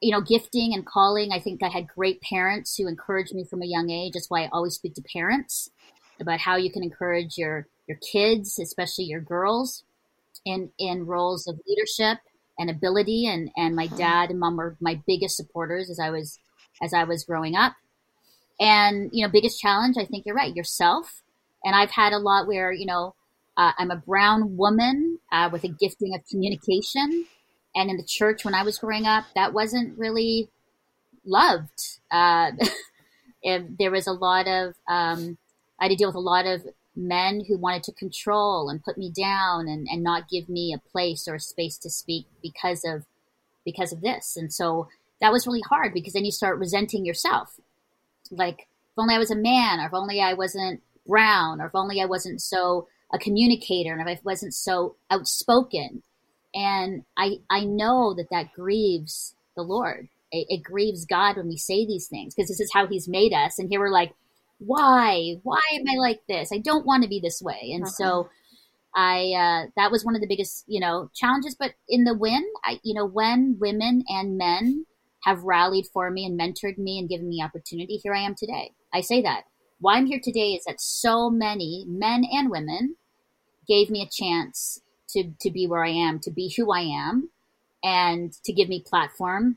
you know, gifting and calling. I think I had great parents who encouraged me from a young age. That's why I always speak to parents about how you can encourage your your kids, especially your girls, in in roles of leadership and ability. And and my mm-hmm. dad and mom were my biggest supporters as I was as I was growing up. And you know, biggest challenge, I think you're right, yourself. And I've had a lot where you know uh, I'm a brown woman uh, with a gifting of communication. And in the church when I was growing up, that wasn't really loved. Uh, there was a lot of, um, I had to deal with a lot of men who wanted to control and put me down and, and not give me a place or a space to speak because of because of this. And so that was really hard because then you start resenting yourself. Like if only I was a man or if only I wasn't brown or if only I wasn't so a communicator and if I wasn't so outspoken. And I I know that that grieves the Lord. It, it grieves God when we say these things because this is how He's made us. And here we're like, why why am i like this i don't want to be this way and uh-huh. so i uh, that was one of the biggest you know challenges but in the win i you know when women and men have rallied for me and mentored me and given me opportunity here i am today i say that why i'm here today is that so many men and women gave me a chance to to be where i am to be who i am and to give me platform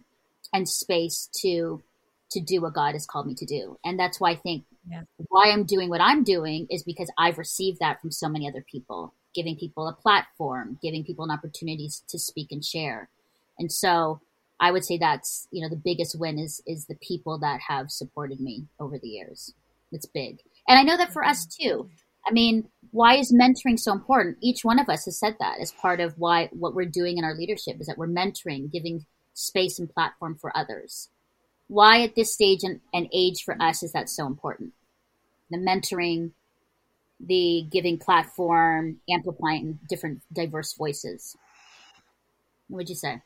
and space to to do what god has called me to do and that's why i think yeah. Why I'm doing what I'm doing is because I've received that from so many other people, giving people a platform, giving people an opportunity to speak and share. And so I would say that's, you know, the biggest win is is the people that have supported me over the years. It's big. And I know that for us too. I mean, why is mentoring so important? Each one of us has said that as part of why what we're doing in our leadership is that we're mentoring, giving space and platform for others. Why at this stage and, and age for us is that so important? the mentoring, the giving platform, amplifying different diverse voices. What would you say?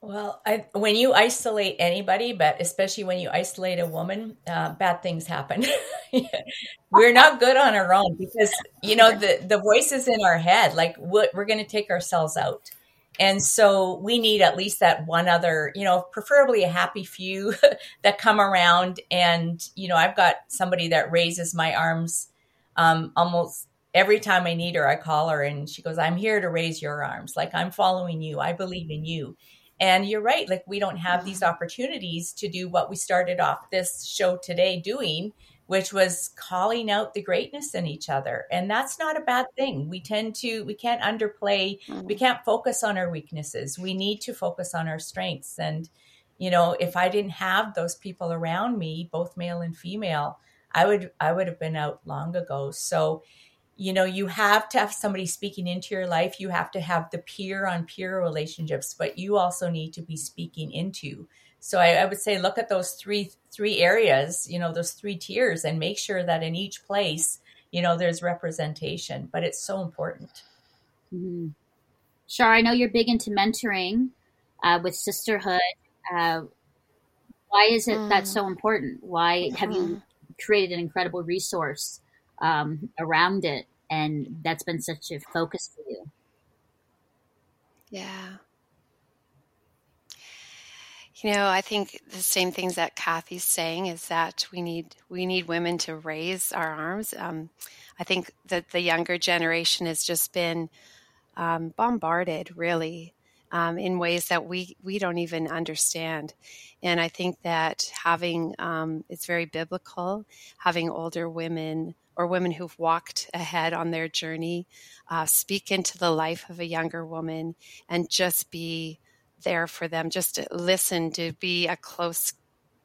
Well, I, when you isolate anybody, but especially when you isolate a woman, uh, bad things happen. we're not good on our own because you know the the voices in our head, like we're going to take ourselves out. And so we need at least that one other, you know, preferably a happy few that come around. And, you know, I've got somebody that raises my arms um, almost every time I need her. I call her and she goes, I'm here to raise your arms. Like I'm following you. I believe in you. And you're right. Like we don't have these opportunities to do what we started off this show today doing, which was calling out the greatness in each other. And that's not a bad thing. We tend to, we can't underplay, we mm. can't focus on our weaknesses. We need to focus on our strengths. And, you know, if I didn't have those people around me, both male and female, I would, I would have been out long ago. So, you know, you have to have somebody speaking into your life. You have to have the peer on peer relationships, but you also need to be speaking into. So I, I would say look at those three three areas, you know, those three tiers, and make sure that in each place, you know, there's representation. But it's so important. Mm-hmm. Shar, I know you're big into mentoring uh, with sisterhood. Uh, why is it mm. that's so important? Why have you mm-hmm. created an incredible resource um, around it, and that's been such a focus for you? Yeah. You know, I think the same things that Kathy's saying is that we need we need women to raise our arms. Um, I think that the younger generation has just been um, bombarded, really, um, in ways that we we don't even understand. And I think that having um, it's very biblical having older women or women who've walked ahead on their journey uh, speak into the life of a younger woman and just be there for them, just to listen, to be a close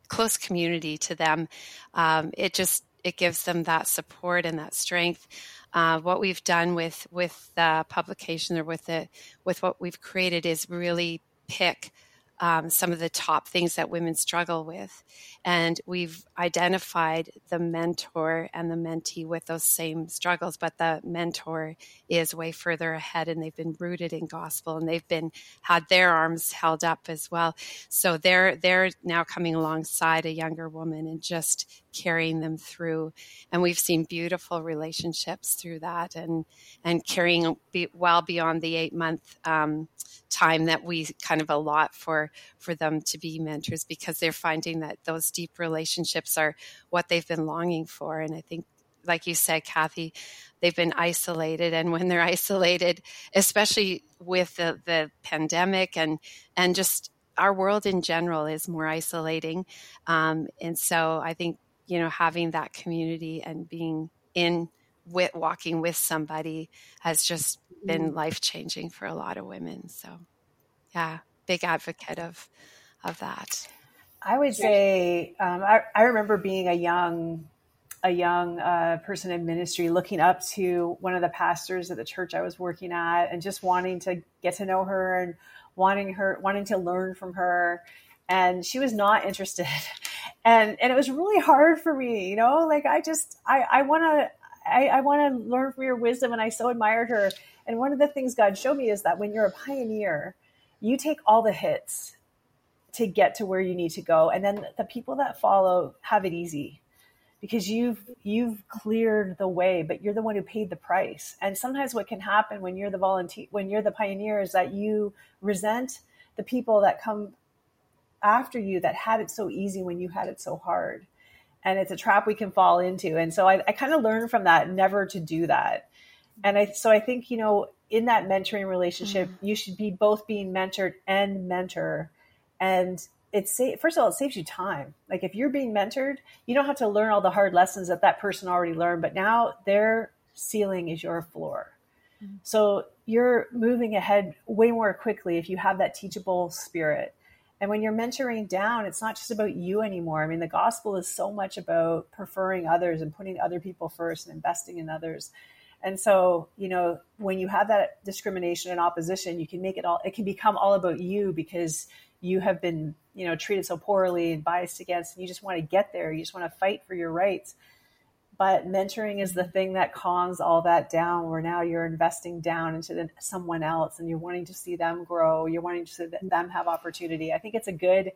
close community to them. Um, it just it gives them that support and that strength. Uh, what we've done with with the publication or with the with what we've created is really pick um, some of the top things that women struggle with. And we've identified the mentor and the mentee with those same struggles, but the mentor is way further ahead and they've been rooted in gospel and they've been had their arms held up as well. So they're they're now coming alongside a younger woman and just carrying them through. And we've seen beautiful relationships through that and and carrying be, well beyond the eight month um, time that we kind of allot for for them to be mentors because they're finding that those deep relationships are what they've been longing for and i think like you said kathy they've been isolated and when they're isolated especially with the, the pandemic and and just our world in general is more isolating um, and so i think you know having that community and being in with walking with somebody has just been mm-hmm. life changing for a lot of women. So, yeah, big advocate of of that. I would say um, I, I, remember being a young a young uh, person in ministry, looking up to one of the pastors at the church I was working at, and just wanting to get to know her and wanting her wanting to learn from her. And she was not interested, and and it was really hard for me, you know. Like I just I I want to I, I want to learn from your wisdom, and I so admired her. And one of the things God showed me is that when you're a pioneer, you take all the hits to get to where you need to go, and then the people that follow have it easy because you've you've cleared the way, but you're the one who paid the price. And sometimes what can happen when you're the volunteer, when you're the pioneer, is that you resent the people that come after you that had it so easy when you had it so hard and it's a trap we can fall into. And so I, I kind of learned from that never to do that. And I, so I think, you know, in that mentoring relationship, mm-hmm. you should be both being mentored and mentor. And it's first of all, it saves you time. Like if you're being mentored, you don't have to learn all the hard lessons that that person already learned, but now their ceiling is your floor. Mm-hmm. So you're moving ahead way more quickly if you have that teachable spirit. And when you're mentoring down, it's not just about you anymore. I mean, the gospel is so much about preferring others and putting other people first and investing in others. And so, you know, when you have that discrimination and opposition, you can make it all, it can become all about you because you have been, you know, treated so poorly and biased against, and you just want to get there. You just want to fight for your rights but mentoring is the thing that calms all that down where now you're investing down into the, someone else and you're wanting to see them grow. You're wanting to see them have opportunity. I think it's a good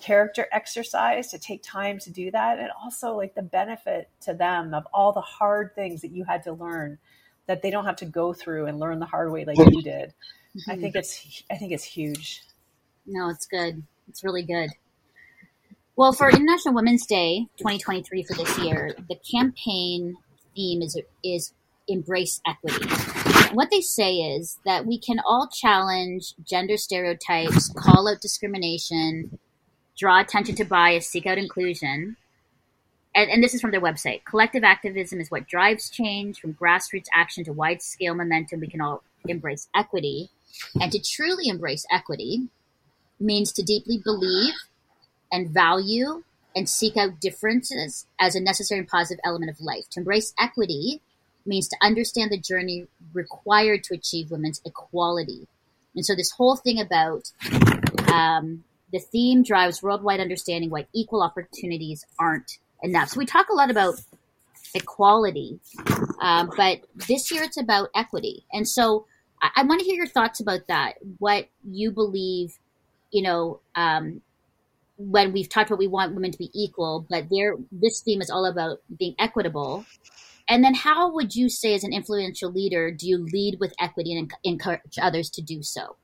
character exercise to take time to do that and also like the benefit to them of all the hard things that you had to learn that they don't have to go through and learn the hard way like you did. Mm-hmm. i think it's i think it's huge. No it's good. It's really good well, for International Women's Day 2023 for this year, the campaign theme is is embrace equity. What they say is that we can all challenge gender stereotypes, call out discrimination, draw attention to bias, seek out inclusion. And, and this is from their website. Collective activism is what drives change from grassroots action to wide scale momentum. We can all embrace equity. And to truly embrace equity means to deeply believe and value and seek out differences as a necessary and positive element of life. To embrace equity means to understand the journey required to achieve women's equality. And so, this whole thing about um, the theme drives worldwide understanding why equal opportunities aren't enough. So, we talk a lot about equality, um, but this year it's about equity. And so, I, I want to hear your thoughts about that. What you believe, you know, um, when we've talked about we want women to be equal, but there this theme is all about being equitable. And then, how would you say, as an influential leader, do you lead with equity and encourage others to do so?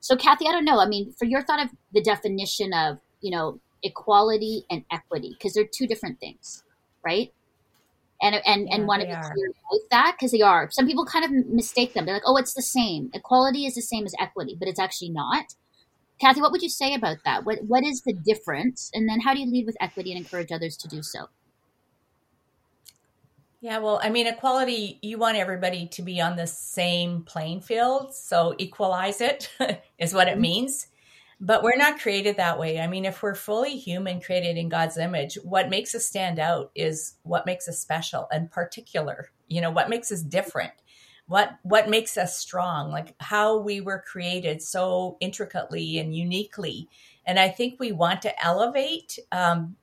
So, Kathy, I don't know. I mean, for your thought of the definition of you know equality and equity, because they're two different things, right? And and yeah, and want to be clear about that because they are. Some people kind of mistake them. They're like, oh, it's the same. Equality is the same as equity, but it's actually not. Kathy, what would you say about that? What what is the difference? And then how do you lead with equity and encourage others to do so? Yeah, well, I mean, equality, you want everybody to be on the same playing field. So equalize it is what it mm-hmm. means. But we're not created that way. I mean, if we're fully human, created in God's image, what makes us stand out is what makes us special and particular. You know, what makes us different what what makes us strong like how we were created so intricately and uniquely and i think we want to elevate um,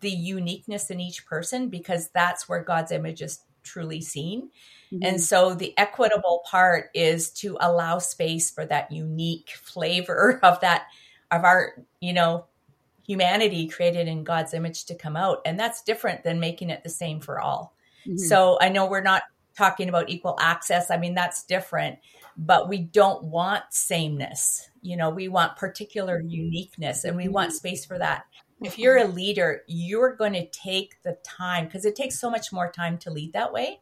the uniqueness in each person because that's where god's image is truly seen mm-hmm. and so the equitable part is to allow space for that unique flavor of that of our you know humanity created in god's image to come out and that's different than making it the same for all mm-hmm. so i know we're not talking about equal access. I mean, that's different, but we don't want sameness. You know, we want particular mm-hmm. uniqueness and we mm-hmm. want space for that. If mm-hmm. you're a leader, you're going to take the time because it takes so much more time to lead that way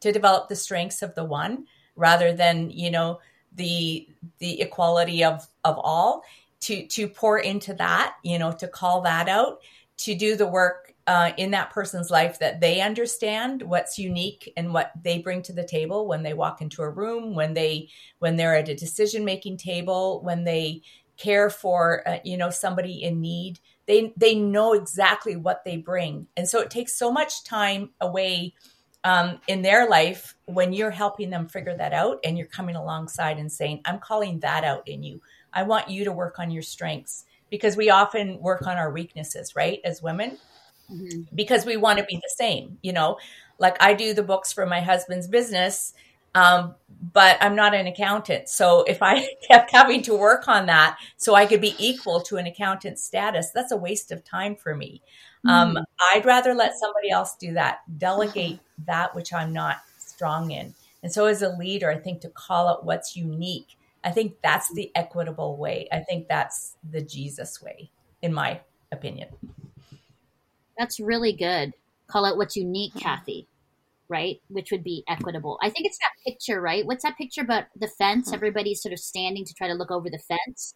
to develop the strengths of the one rather than, you know, the the equality of of all to to pour into that, you know, to call that out, to do the work uh, in that person's life that they understand what's unique and what they bring to the table when they walk into a room when they when they're at a decision making table when they care for uh, you know somebody in need. They they know exactly what they bring. And so it takes so much time away um, in their life when you're helping them figure that out and you're coming alongside and saying i'm calling that out in you. I want you to work on your strengths. Because we often work on our weaknesses right as women mm-hmm. because we want to be the same, you know. Like I do the books for my husband's business, um, but I'm not an accountant. So if I kept having to work on that so I could be equal to an accountant status, that's a waste of time for me. Um, mm-hmm. Um, I'd rather let somebody else do that, delegate that which I'm not strong in. And so as a leader, I think to call out what's unique, I think that's the equitable way. I think that's the Jesus way, in my opinion. That's really good. Call out what's unique, mm-hmm. Kathy, right? Which would be equitable. I think it's that picture, right? What's that picture about the fence? Mm-hmm. Everybody's sort of standing to try to look over the fence.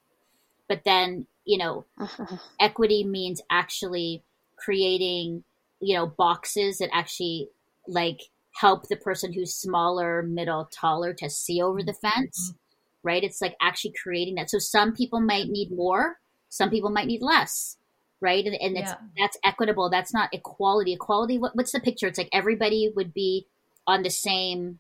But then, you know, mm-hmm. equity means actually creating, you know, boxes that actually like help the person who's smaller, middle, taller to see over the fence, right? It's like actually creating that. So some people might need more, some people might need less right? And, and yeah. that's equitable. That's not equality. Equality. What, what's the picture? It's like everybody would be on the same,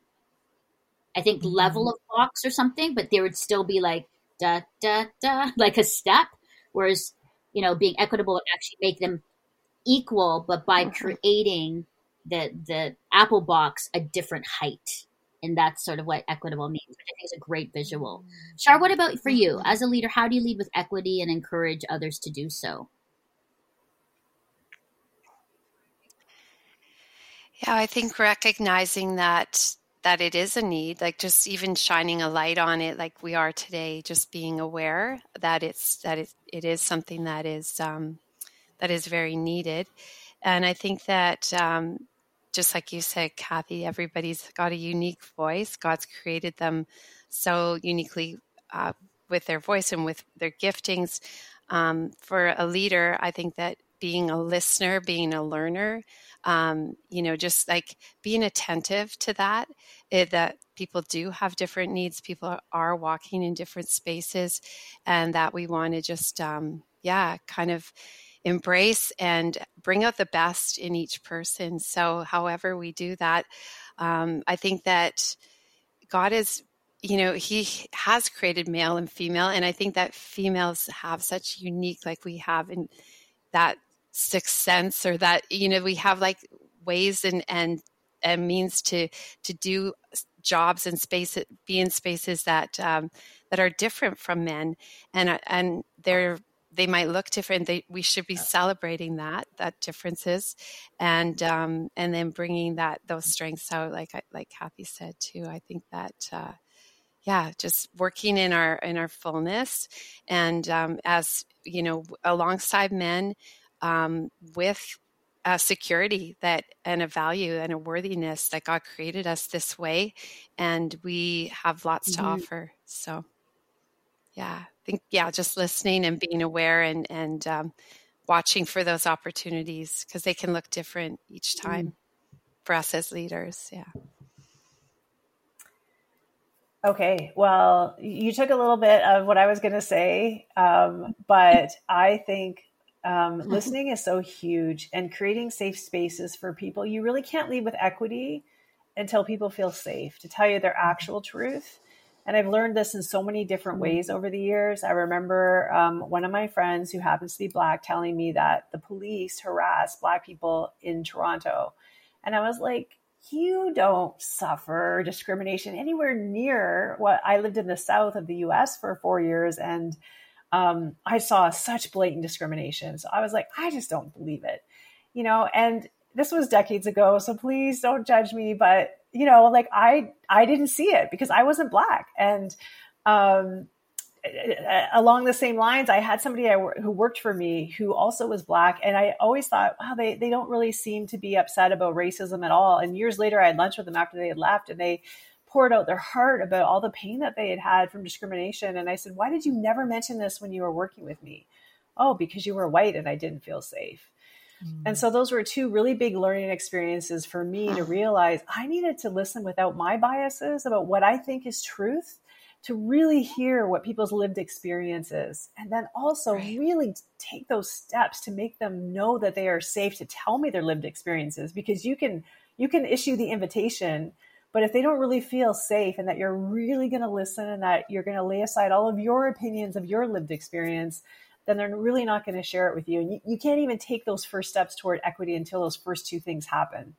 I think, mm-hmm. level of box or something, but there would still be like da da da, like a step. Whereas, you know, being equitable would actually make them equal, but by mm-hmm. creating the the apple box a different height. And that's sort of what equitable means, which I think is a great visual. Shar, what about for you mm-hmm. as a leader? How do you lead with equity and encourage others to do so? Yeah, I think recognizing that that it is a need, like just even shining a light on it, like we are today, just being aware that it's that it, it is something that is um, that is very needed, and I think that um, just like you said, Kathy, everybody's got a unique voice. God's created them so uniquely uh, with their voice and with their giftings. Um, for a leader, I think that being a listener, being a learner, um, you know, just like being attentive to that, it, that people do have different needs, people are walking in different spaces, and that we want to just, um, yeah, kind of embrace and bring out the best in each person. So, however we do that, Um, I think that God is, you know, He has created male and female, and I think that females have such unique, like we have in that sixth sense, or that you know, we have like ways and and and means to to do jobs and space be in spaces that um, that are different from men. And uh, and they're they might look different. They, we should be celebrating that that differences and um, and then bringing that those strengths out like like kathy said too. I think that uh, yeah just working in our in our fullness and um, as you know alongside men um, with a security that and a value and a worthiness that God created us this way, and we have lots mm-hmm. to offer. So, yeah, I think yeah, just listening and being aware and and um, watching for those opportunities because they can look different each time mm. for us as leaders. Yeah. Okay, well, you took a little bit of what I was going to say, um, but I think um, listening is so huge and creating safe spaces for people. You really can't lead with equity until people feel safe to tell you their actual truth. And I've learned this in so many different mm-hmm. ways over the years. I remember um, one of my friends who happens to be Black telling me that the police harass Black people in Toronto. And I was like, you don't suffer discrimination anywhere near what I lived in the south of the US for four years. And um, I saw such blatant discrimination. So I was like, I just don't believe it, you know, and this was decades ago. So please don't judge me. But, you know, like I, I didn't see it because I wasn't black. And, um, along the same lines, I had somebody I, who worked for me who also was black, and I always thought, wow, they they don't really seem to be upset about racism at all. And years later, I had lunch with them after they had left, and they poured out their heart about all the pain that they had had from discrimination. And I said, Why did you never mention this when you were working with me? Oh, because you were white and I didn't feel safe. Mm. And so those were two really big learning experiences for me to realize I needed to listen without my biases about what I think is truth to really hear what people's lived experiences and then also right. really take those steps to make them know that they are safe to tell me their lived experiences because you can you can issue the invitation but if they don't really feel safe and that you're really going to listen and that you're going to lay aside all of your opinions of your lived experience, then they're really not going to share it with you. And you, you can't even take those first steps toward equity until those first two things happen.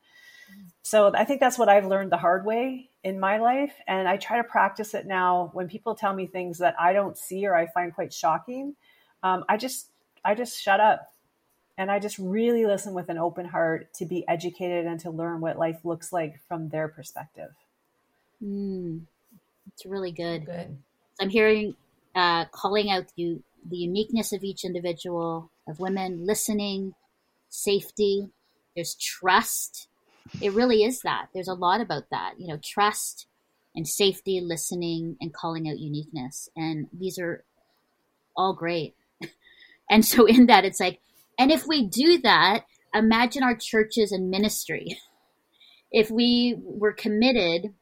So I think that's what I've learned the hard way in my life. And I try to practice it now when people tell me things that I don't see or I find quite shocking. Um, I just, I just shut up and I just really listen with an open heart to be educated and to learn what life looks like from their perspective. Mm, it's really good. good. I'm hearing uh, calling out you the uniqueness of each individual, of women, listening, safety. There's trust. It really is that. There's a lot about that. You know, trust and safety, listening, and calling out uniqueness. And these are all great. and so in that, it's like and if we do that, imagine our churches and ministry. If we were committed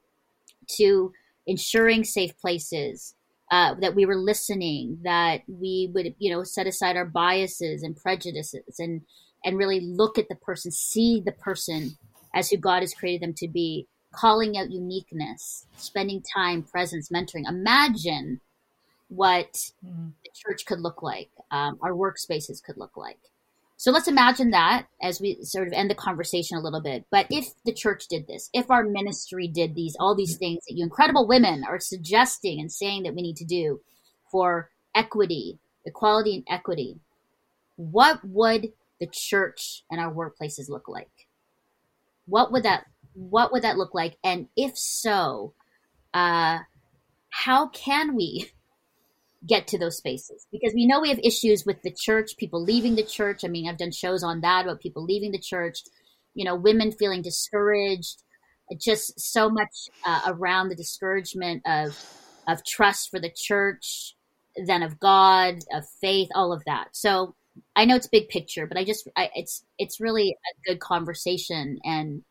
to ensuring safe places, uh, that we were listening, that we would, you know, set aside our biases and prejudices and and really look at the person, see the person as who God has created them to be, calling out uniqueness, spending time, presence, mentoring. Imagine what mm. the church could look like, um, our workspaces could look like. So let's imagine that as we sort of end the conversation a little bit. But if the church did this, if our ministry did these, all these things that you incredible women are suggesting and saying that we need to do for equity, equality and equity, what would the church and our workplaces look like? What would that what would that look like? And if so, uh, how can we get to those spaces because we know we have issues with the church, people leaving the church. I mean, I've done shows on that about people leaving the church, you know, women feeling discouraged, just so much uh, around the discouragement of of trust for the church, then of God, of faith, all of that. So I know it's big picture, but I just I, it's it's really a good conversation and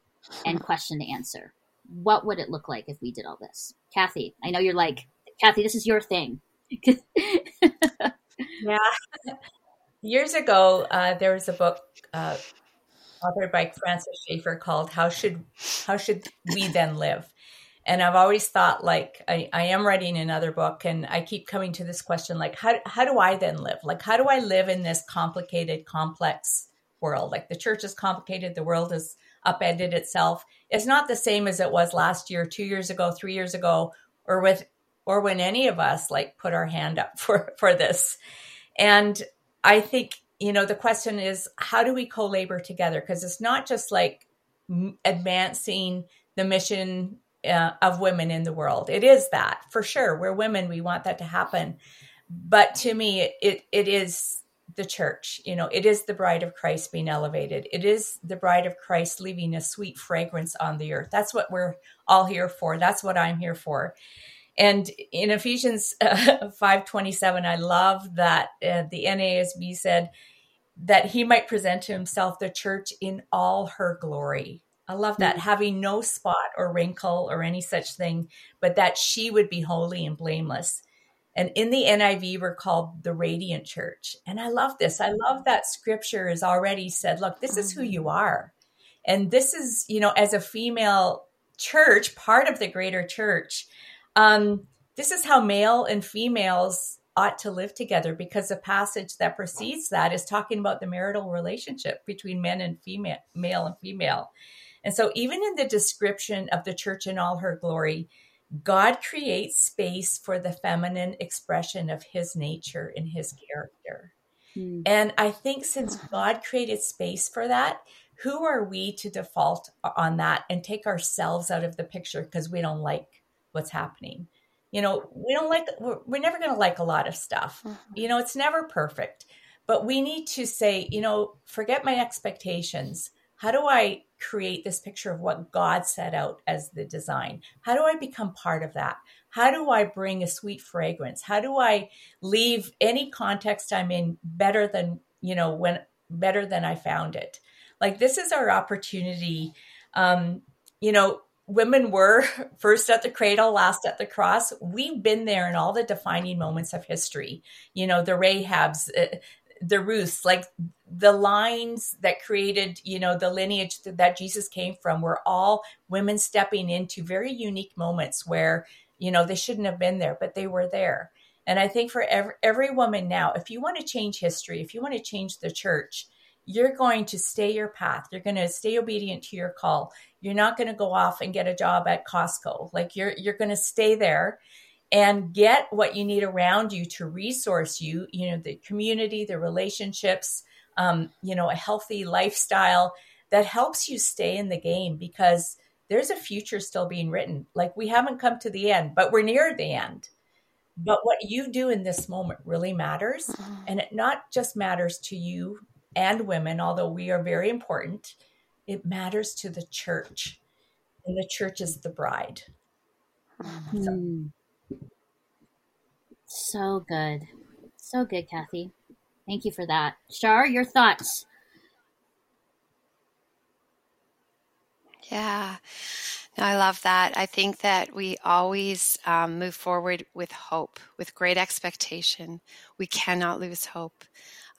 and question to answer. What would it look like if we did all this, Kathy? I know you're like Kathy. This is your thing. yeah. Years ago, uh, there was a book uh, authored by Francis Schaeffer called "How Should How Should We Then Live." And I've always thought, like, I, I am writing another book, and I keep coming to this question, like, how how do I then live? Like, how do I live in this complicated, complex world? Like, the church is complicated, the world is upended itself. It's not the same as it was last year, two years ago, three years ago, or with or when any of us like put our hand up for for this. And I think you know the question is how do we co-labor together because it's not just like advancing the mission uh, of women in the world. It is that for sure. We're women. We want that to happen. But to me, it, it, it is the church. You know, it is the bride of Christ being elevated. It is the bride of Christ leaving a sweet fragrance on the earth. That's what we're all here for. That's what I'm here for. And in Ephesians uh, 5:27, I love that uh, the NASB said that he might present to himself the church in all her glory. I love that, mm-hmm. having no spot or wrinkle or any such thing, but that she would be holy and blameless. And in the NIV, we're called the radiant church. And I love this. I love that scripture has already said, look, this is who you mm-hmm. are. And this is, you know, as a female church, part of the greater church, um, this is how male and females ought to live together because the passage that precedes that is talking about the marital relationship between men and female, male and female. And so, even in the description of the church in all her glory, God creates space for the feminine expression of his nature and his character. Mm. And I think since God created space for that, who are we to default on that and take ourselves out of the picture because we don't like what's happening? You know, we don't like, we're, we're never going to like a lot of stuff. Mm-hmm. You know, it's never perfect. But we need to say, you know, forget my expectations. How do I create this picture of what God set out as the design? How do I become part of that? How do I bring a sweet fragrance? How do I leave any context I'm in better than, you know, when better than I found it? Like this is our opportunity. Um, you know, women were first at the cradle, last at the cross. We've been there in all the defining moments of history. You know, the Rahabs, uh, the Ruths, like the lines that created, you know, the lineage that Jesus came from were all women stepping into very unique moments where, you know, they shouldn't have been there, but they were there. And I think for every, every woman now, if you want to change history, if you want to change the church, you're going to stay your path. You're going to stay obedient to your call. You're not going to go off and get a job at Costco. Like you're you're going to stay there and get what you need around you to resource you, you know, the community, the relationships, um, you know, a healthy lifestyle that helps you stay in the game because there's a future still being written. Like we haven't come to the end, but we're near the end. But what you do in this moment really matters. Mm-hmm. And it not just matters to you and women, although we are very important, it matters to the church. And the church is the bride. Mm-hmm. So, so good. So good, Kathy. Thank you for that. Shar, your thoughts? Yeah. No, I love that. I think that we always um, move forward with hope, with great expectation. We cannot lose hope.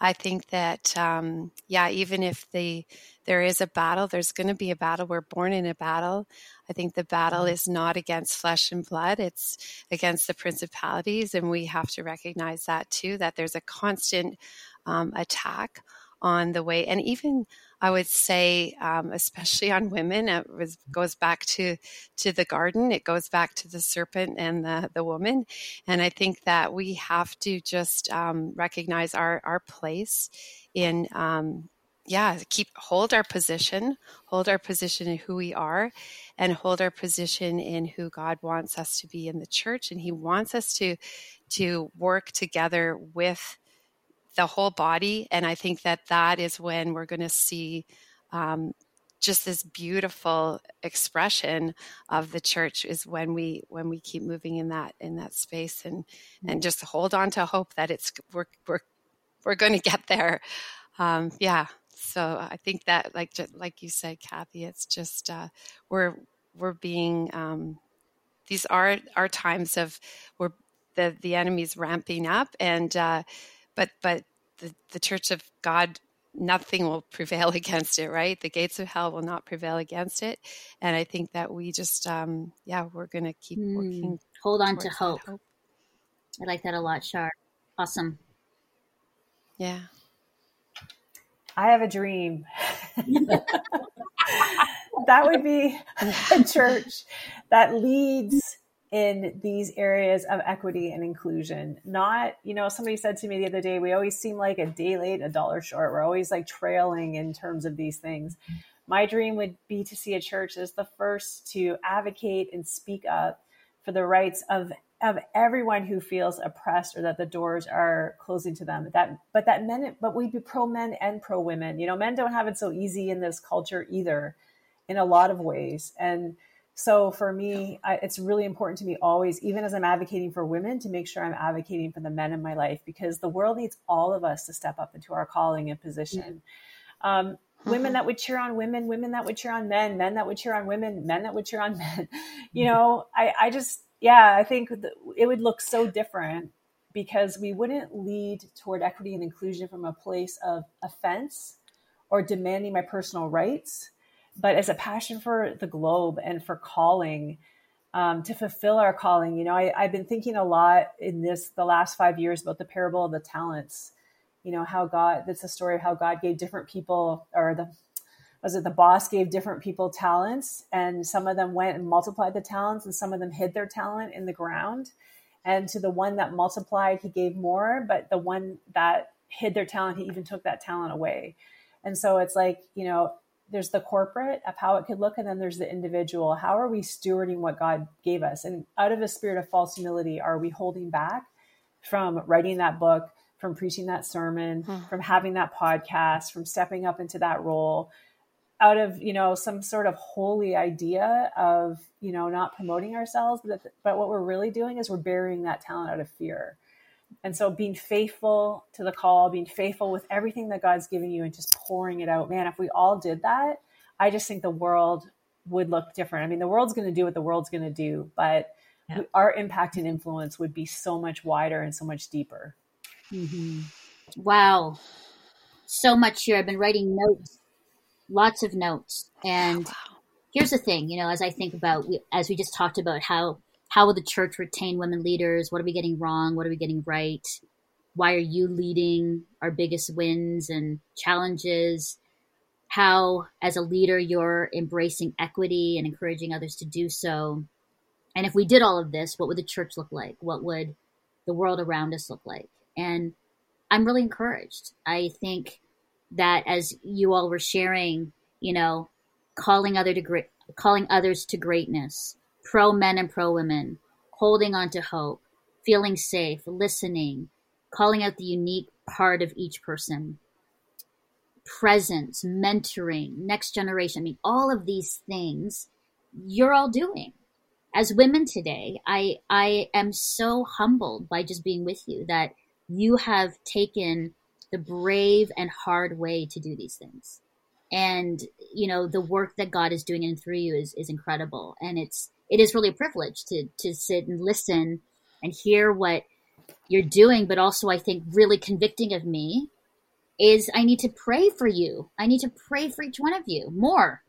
I think that, um, yeah, even if the there is a battle, there's going to be a battle. We're born in a battle. I think the battle mm-hmm. is not against flesh and blood, it's against the principalities. And we have to recognize that too, that there's a constant um, attack on the way. And even I would say, um, especially on women, it was, goes back to to the garden. It goes back to the serpent and the the woman. And I think that we have to just um, recognize our our place in. Um, yeah, keep hold our position, hold our position in who we are, and hold our position in who God wants us to be in the church. And He wants us to to work together with the whole body. And I think that that is when we're going to see um, just this beautiful expression of the church is when we when we keep moving in that in that space and and mm. just hold on to hope that it's we're we're we're going to get there. Um, yeah. So I think that like like you said, Kathy, it's just uh, we're we're being um, these are are times of where the the enemy's ramping up and uh, but but the, the church of God nothing will prevail against it, right? The gates of hell will not prevail against it. And I think that we just, um, yeah, we're going to keep mm. working. Hold on to hope. hope. I like that a lot, Shar. Awesome. Yeah. I have a dream. that would be a church that leads in these areas of equity and inclusion. Not, you know, somebody said to me the other day, we always seem like a day late, a dollar short. We're always like trailing in terms of these things. My dream would be to see a church as the first to advocate and speak up for the rights of of everyone who feels oppressed or that the doors are closing to them. That but that men but we be pro men and pro women. You know men don't have it so easy in this culture either in a lot of ways. And so for me I, it's really important to me always even as i'm advocating for women to make sure i'm advocating for the men in my life because the world needs all of us to step up into our calling and position. Um, women that would cheer on women women that would cheer on men men that would cheer on women men that would cheer on men. You know i, I just yeah, I think it would look so different because we wouldn't lead toward equity and inclusion from a place of offense or demanding my personal rights, but as a passion for the globe and for calling um, to fulfill our calling. You know, I, I've been thinking a lot in this the last five years about the parable of the talents. You know, how God, that's a story of how God gave different people, or the was it the boss gave different people talents and some of them went and multiplied the talents and some of them hid their talent in the ground. And to the one that multiplied he gave more but the one that hid their talent he even took that talent away. And so it's like you know there's the corporate of how it could look and then there's the individual. How are we stewarding what god gave us? And out of a spirit of false humility are we holding back from writing that book from preaching that sermon hmm. from having that podcast from stepping up into that role out of you know some sort of holy idea of you know not promoting ourselves but but what we're really doing is we're burying that talent out of fear. And so being faithful to the call being faithful with everything that god's giving you and just pouring it out. Man if we all did that i just think the world would look different. I mean the world's going to do what the world's going to do but yeah. our impact and influence would be so much wider and so much deeper. Mm-hmm. wow. So much here. I've been writing notes lots of notes. And wow. here's the thing, you know, as I think about, as we just talked about, how how will the church retain women leaders? What are we getting wrong? What are we getting right? Why are you leading our biggest wins and challenges? How, as a leader, you're embracing equity and encouraging others to do so. And if we did all of this, what would the church look like? What would the world around us look like? And I'm really encouraged. I think that as you all were sharing, you know, calling other to calling others to greatness, pro men and pro women, holding on to hope, feeling safe, listening, calling out the unique part of each person, presence, mentoring, next generation. I mean, all of these things you're all doing. As women today, I I am so humbled by just being with you that you have taken the brave and hard way to do these things. And you know the work that God is doing in through you is is incredible, and it's it is really a privilege to to sit and listen and hear what you're doing. But also, I think really convicting of me is I need to pray for you. I need to pray for each one of you more,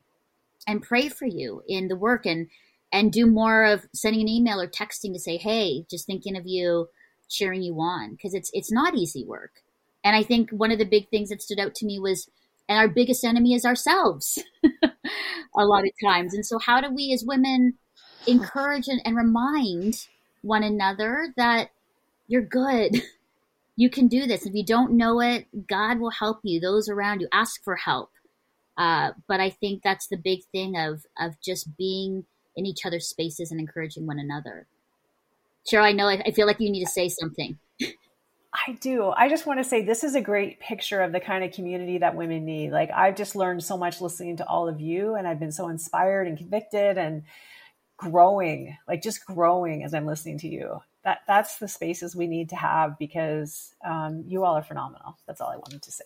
and pray for you in the work and and do more of sending an email or texting to say, hey, just thinking of you, cheering you on, because it's it's not easy work and I think one of the big things that stood out to me was, and our biggest enemy is ourselves a lot of times. And so, how do we as women encourage and, and remind one another that you're good? You can do this. If you don't know it, God will help you. Those around you, ask for help. Uh, but I think that's the big thing of of just being in each other's spaces and encouraging one another. Cheryl, I know I, I feel like you need to say something. I do. I just want to say this is a great picture of the kind of community that women need. Like I've just learned so much listening to all of you and I've been so inspired and convicted and growing, like just growing as I'm listening to you. That that's the spaces we need to have because um, you all are phenomenal. That's all I wanted to say.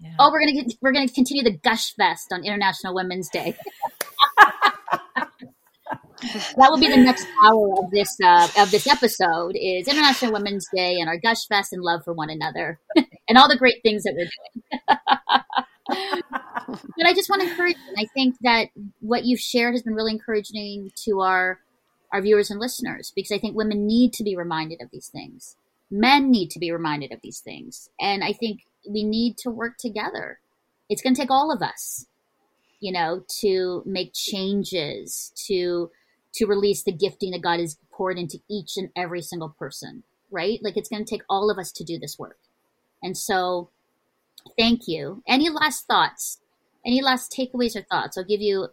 Yeah. Oh, we're gonna we're gonna continue the gush fest on International Women's Day. that will be the next hour of this uh, of this episode is International Women's Day and our gush fest and love for one another and all the great things that we're doing. but I just want to encourage you. I think that what you've shared has been really encouraging to our our viewers and listeners because I think women need to be reminded of these things. Men need to be reminded of these things. And I think we need to work together. It's going to take all of us, you know, to make changes, to to release the gifting that God has poured into each and every single person, right? Like it's going to take all of us to do this work. And so thank you. Any last thoughts? Any last takeaways or thoughts? I'll give you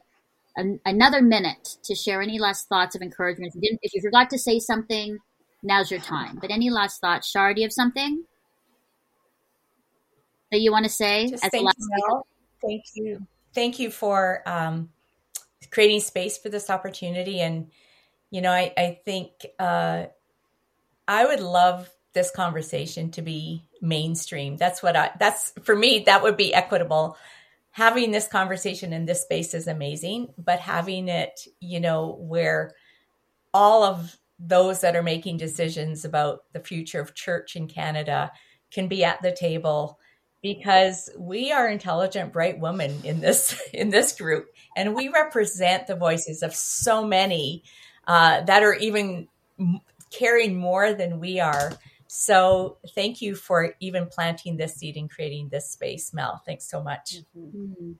an, another minute to share any last thoughts of encouragement. If you, if you forgot to say something, now's your time. But any last thoughts? Shar, do you have something that you want to say? Just thank, you, thank you. Thank you for um, creating space for this opportunity. And, you know, I, I think uh, I would love this conversation to be mainstream. That's what I, that's for me, that would be equitable having this conversation in this space is amazing, but having it, you know, where all of those that are making decisions about the future of church in Canada can be at the table because we are intelligent bright women in this in this group and we represent the voices of so many uh, that are even carrying more than we are so thank you for even planting this seed and creating this space, Mel. Thanks so much. Mm-hmm.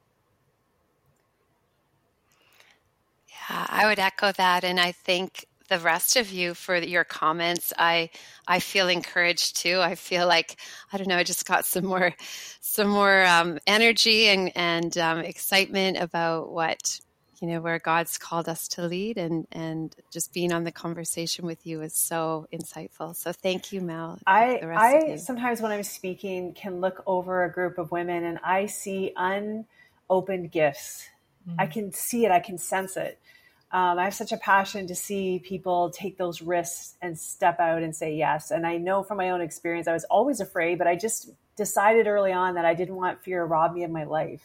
Yeah, I would echo that. And I thank the rest of you for your comments. I I feel encouraged too. I feel like I don't know. I just got some more some more um, energy and and um, excitement about what you know where god's called us to lead and and just being on the conversation with you is so insightful so thank you mel i i sometimes when i'm speaking can look over a group of women and i see unopened gifts mm-hmm. i can see it i can sense it um, I have such a passion to see people take those risks and step out and say yes. And I know from my own experience, I was always afraid, but I just decided early on that I didn't want fear to rob me of my life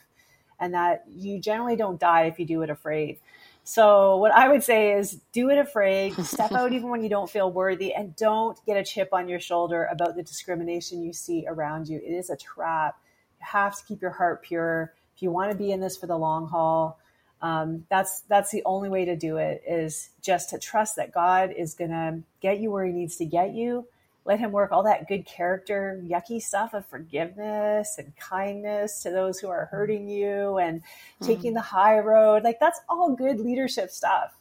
and that you generally don't die if you do it afraid. So, what I would say is do it afraid, step out even when you don't feel worthy, and don't get a chip on your shoulder about the discrimination you see around you. It is a trap. You have to keep your heart pure. If you want to be in this for the long haul, um, that's that's the only way to do it is just to trust that God is going to get you where He needs to get you, let him work all that good character, yucky stuff of forgiveness and kindness to those who are hurting you and mm. taking the high road. Like that's all good leadership stuff,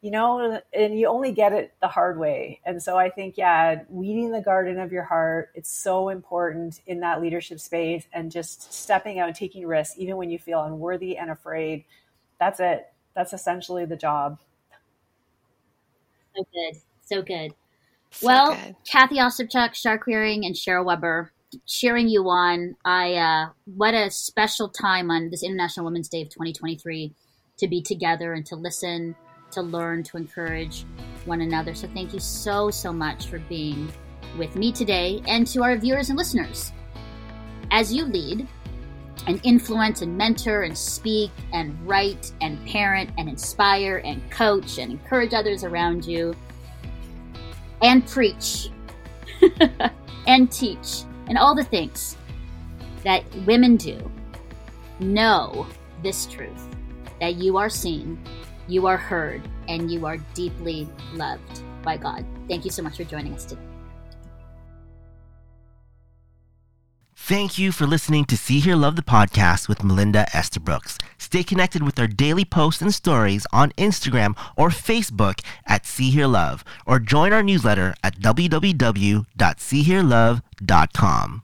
you know, and you only get it the hard way. And so I think, yeah, weeding the garden of your heart, it's so important in that leadership space and just stepping out and taking risks, even when you feel unworthy and afraid. That's it. That's essentially the job. So good. So good. So well, good. Kathy Ostapchuk, Shar Quiring, and Cheryl Weber cheering you on. I uh, what a special time on this International Women's Day of 2023 to be together and to listen, to learn, to encourage one another. So thank you so so much for being with me today and to our viewers and listeners. As you lead and influence and mentor and speak and write and parent and inspire and coach and encourage others around you and preach and teach and all the things that women do, know this truth that you are seen, you are heard, and you are deeply loved by God. Thank you so much for joining us today. Thank you for listening to See Hear Love the podcast with Melinda Estabrooks. Stay connected with our daily posts and stories on Instagram or Facebook at See Hear Love, or join our newsletter at www.seehearlove.com.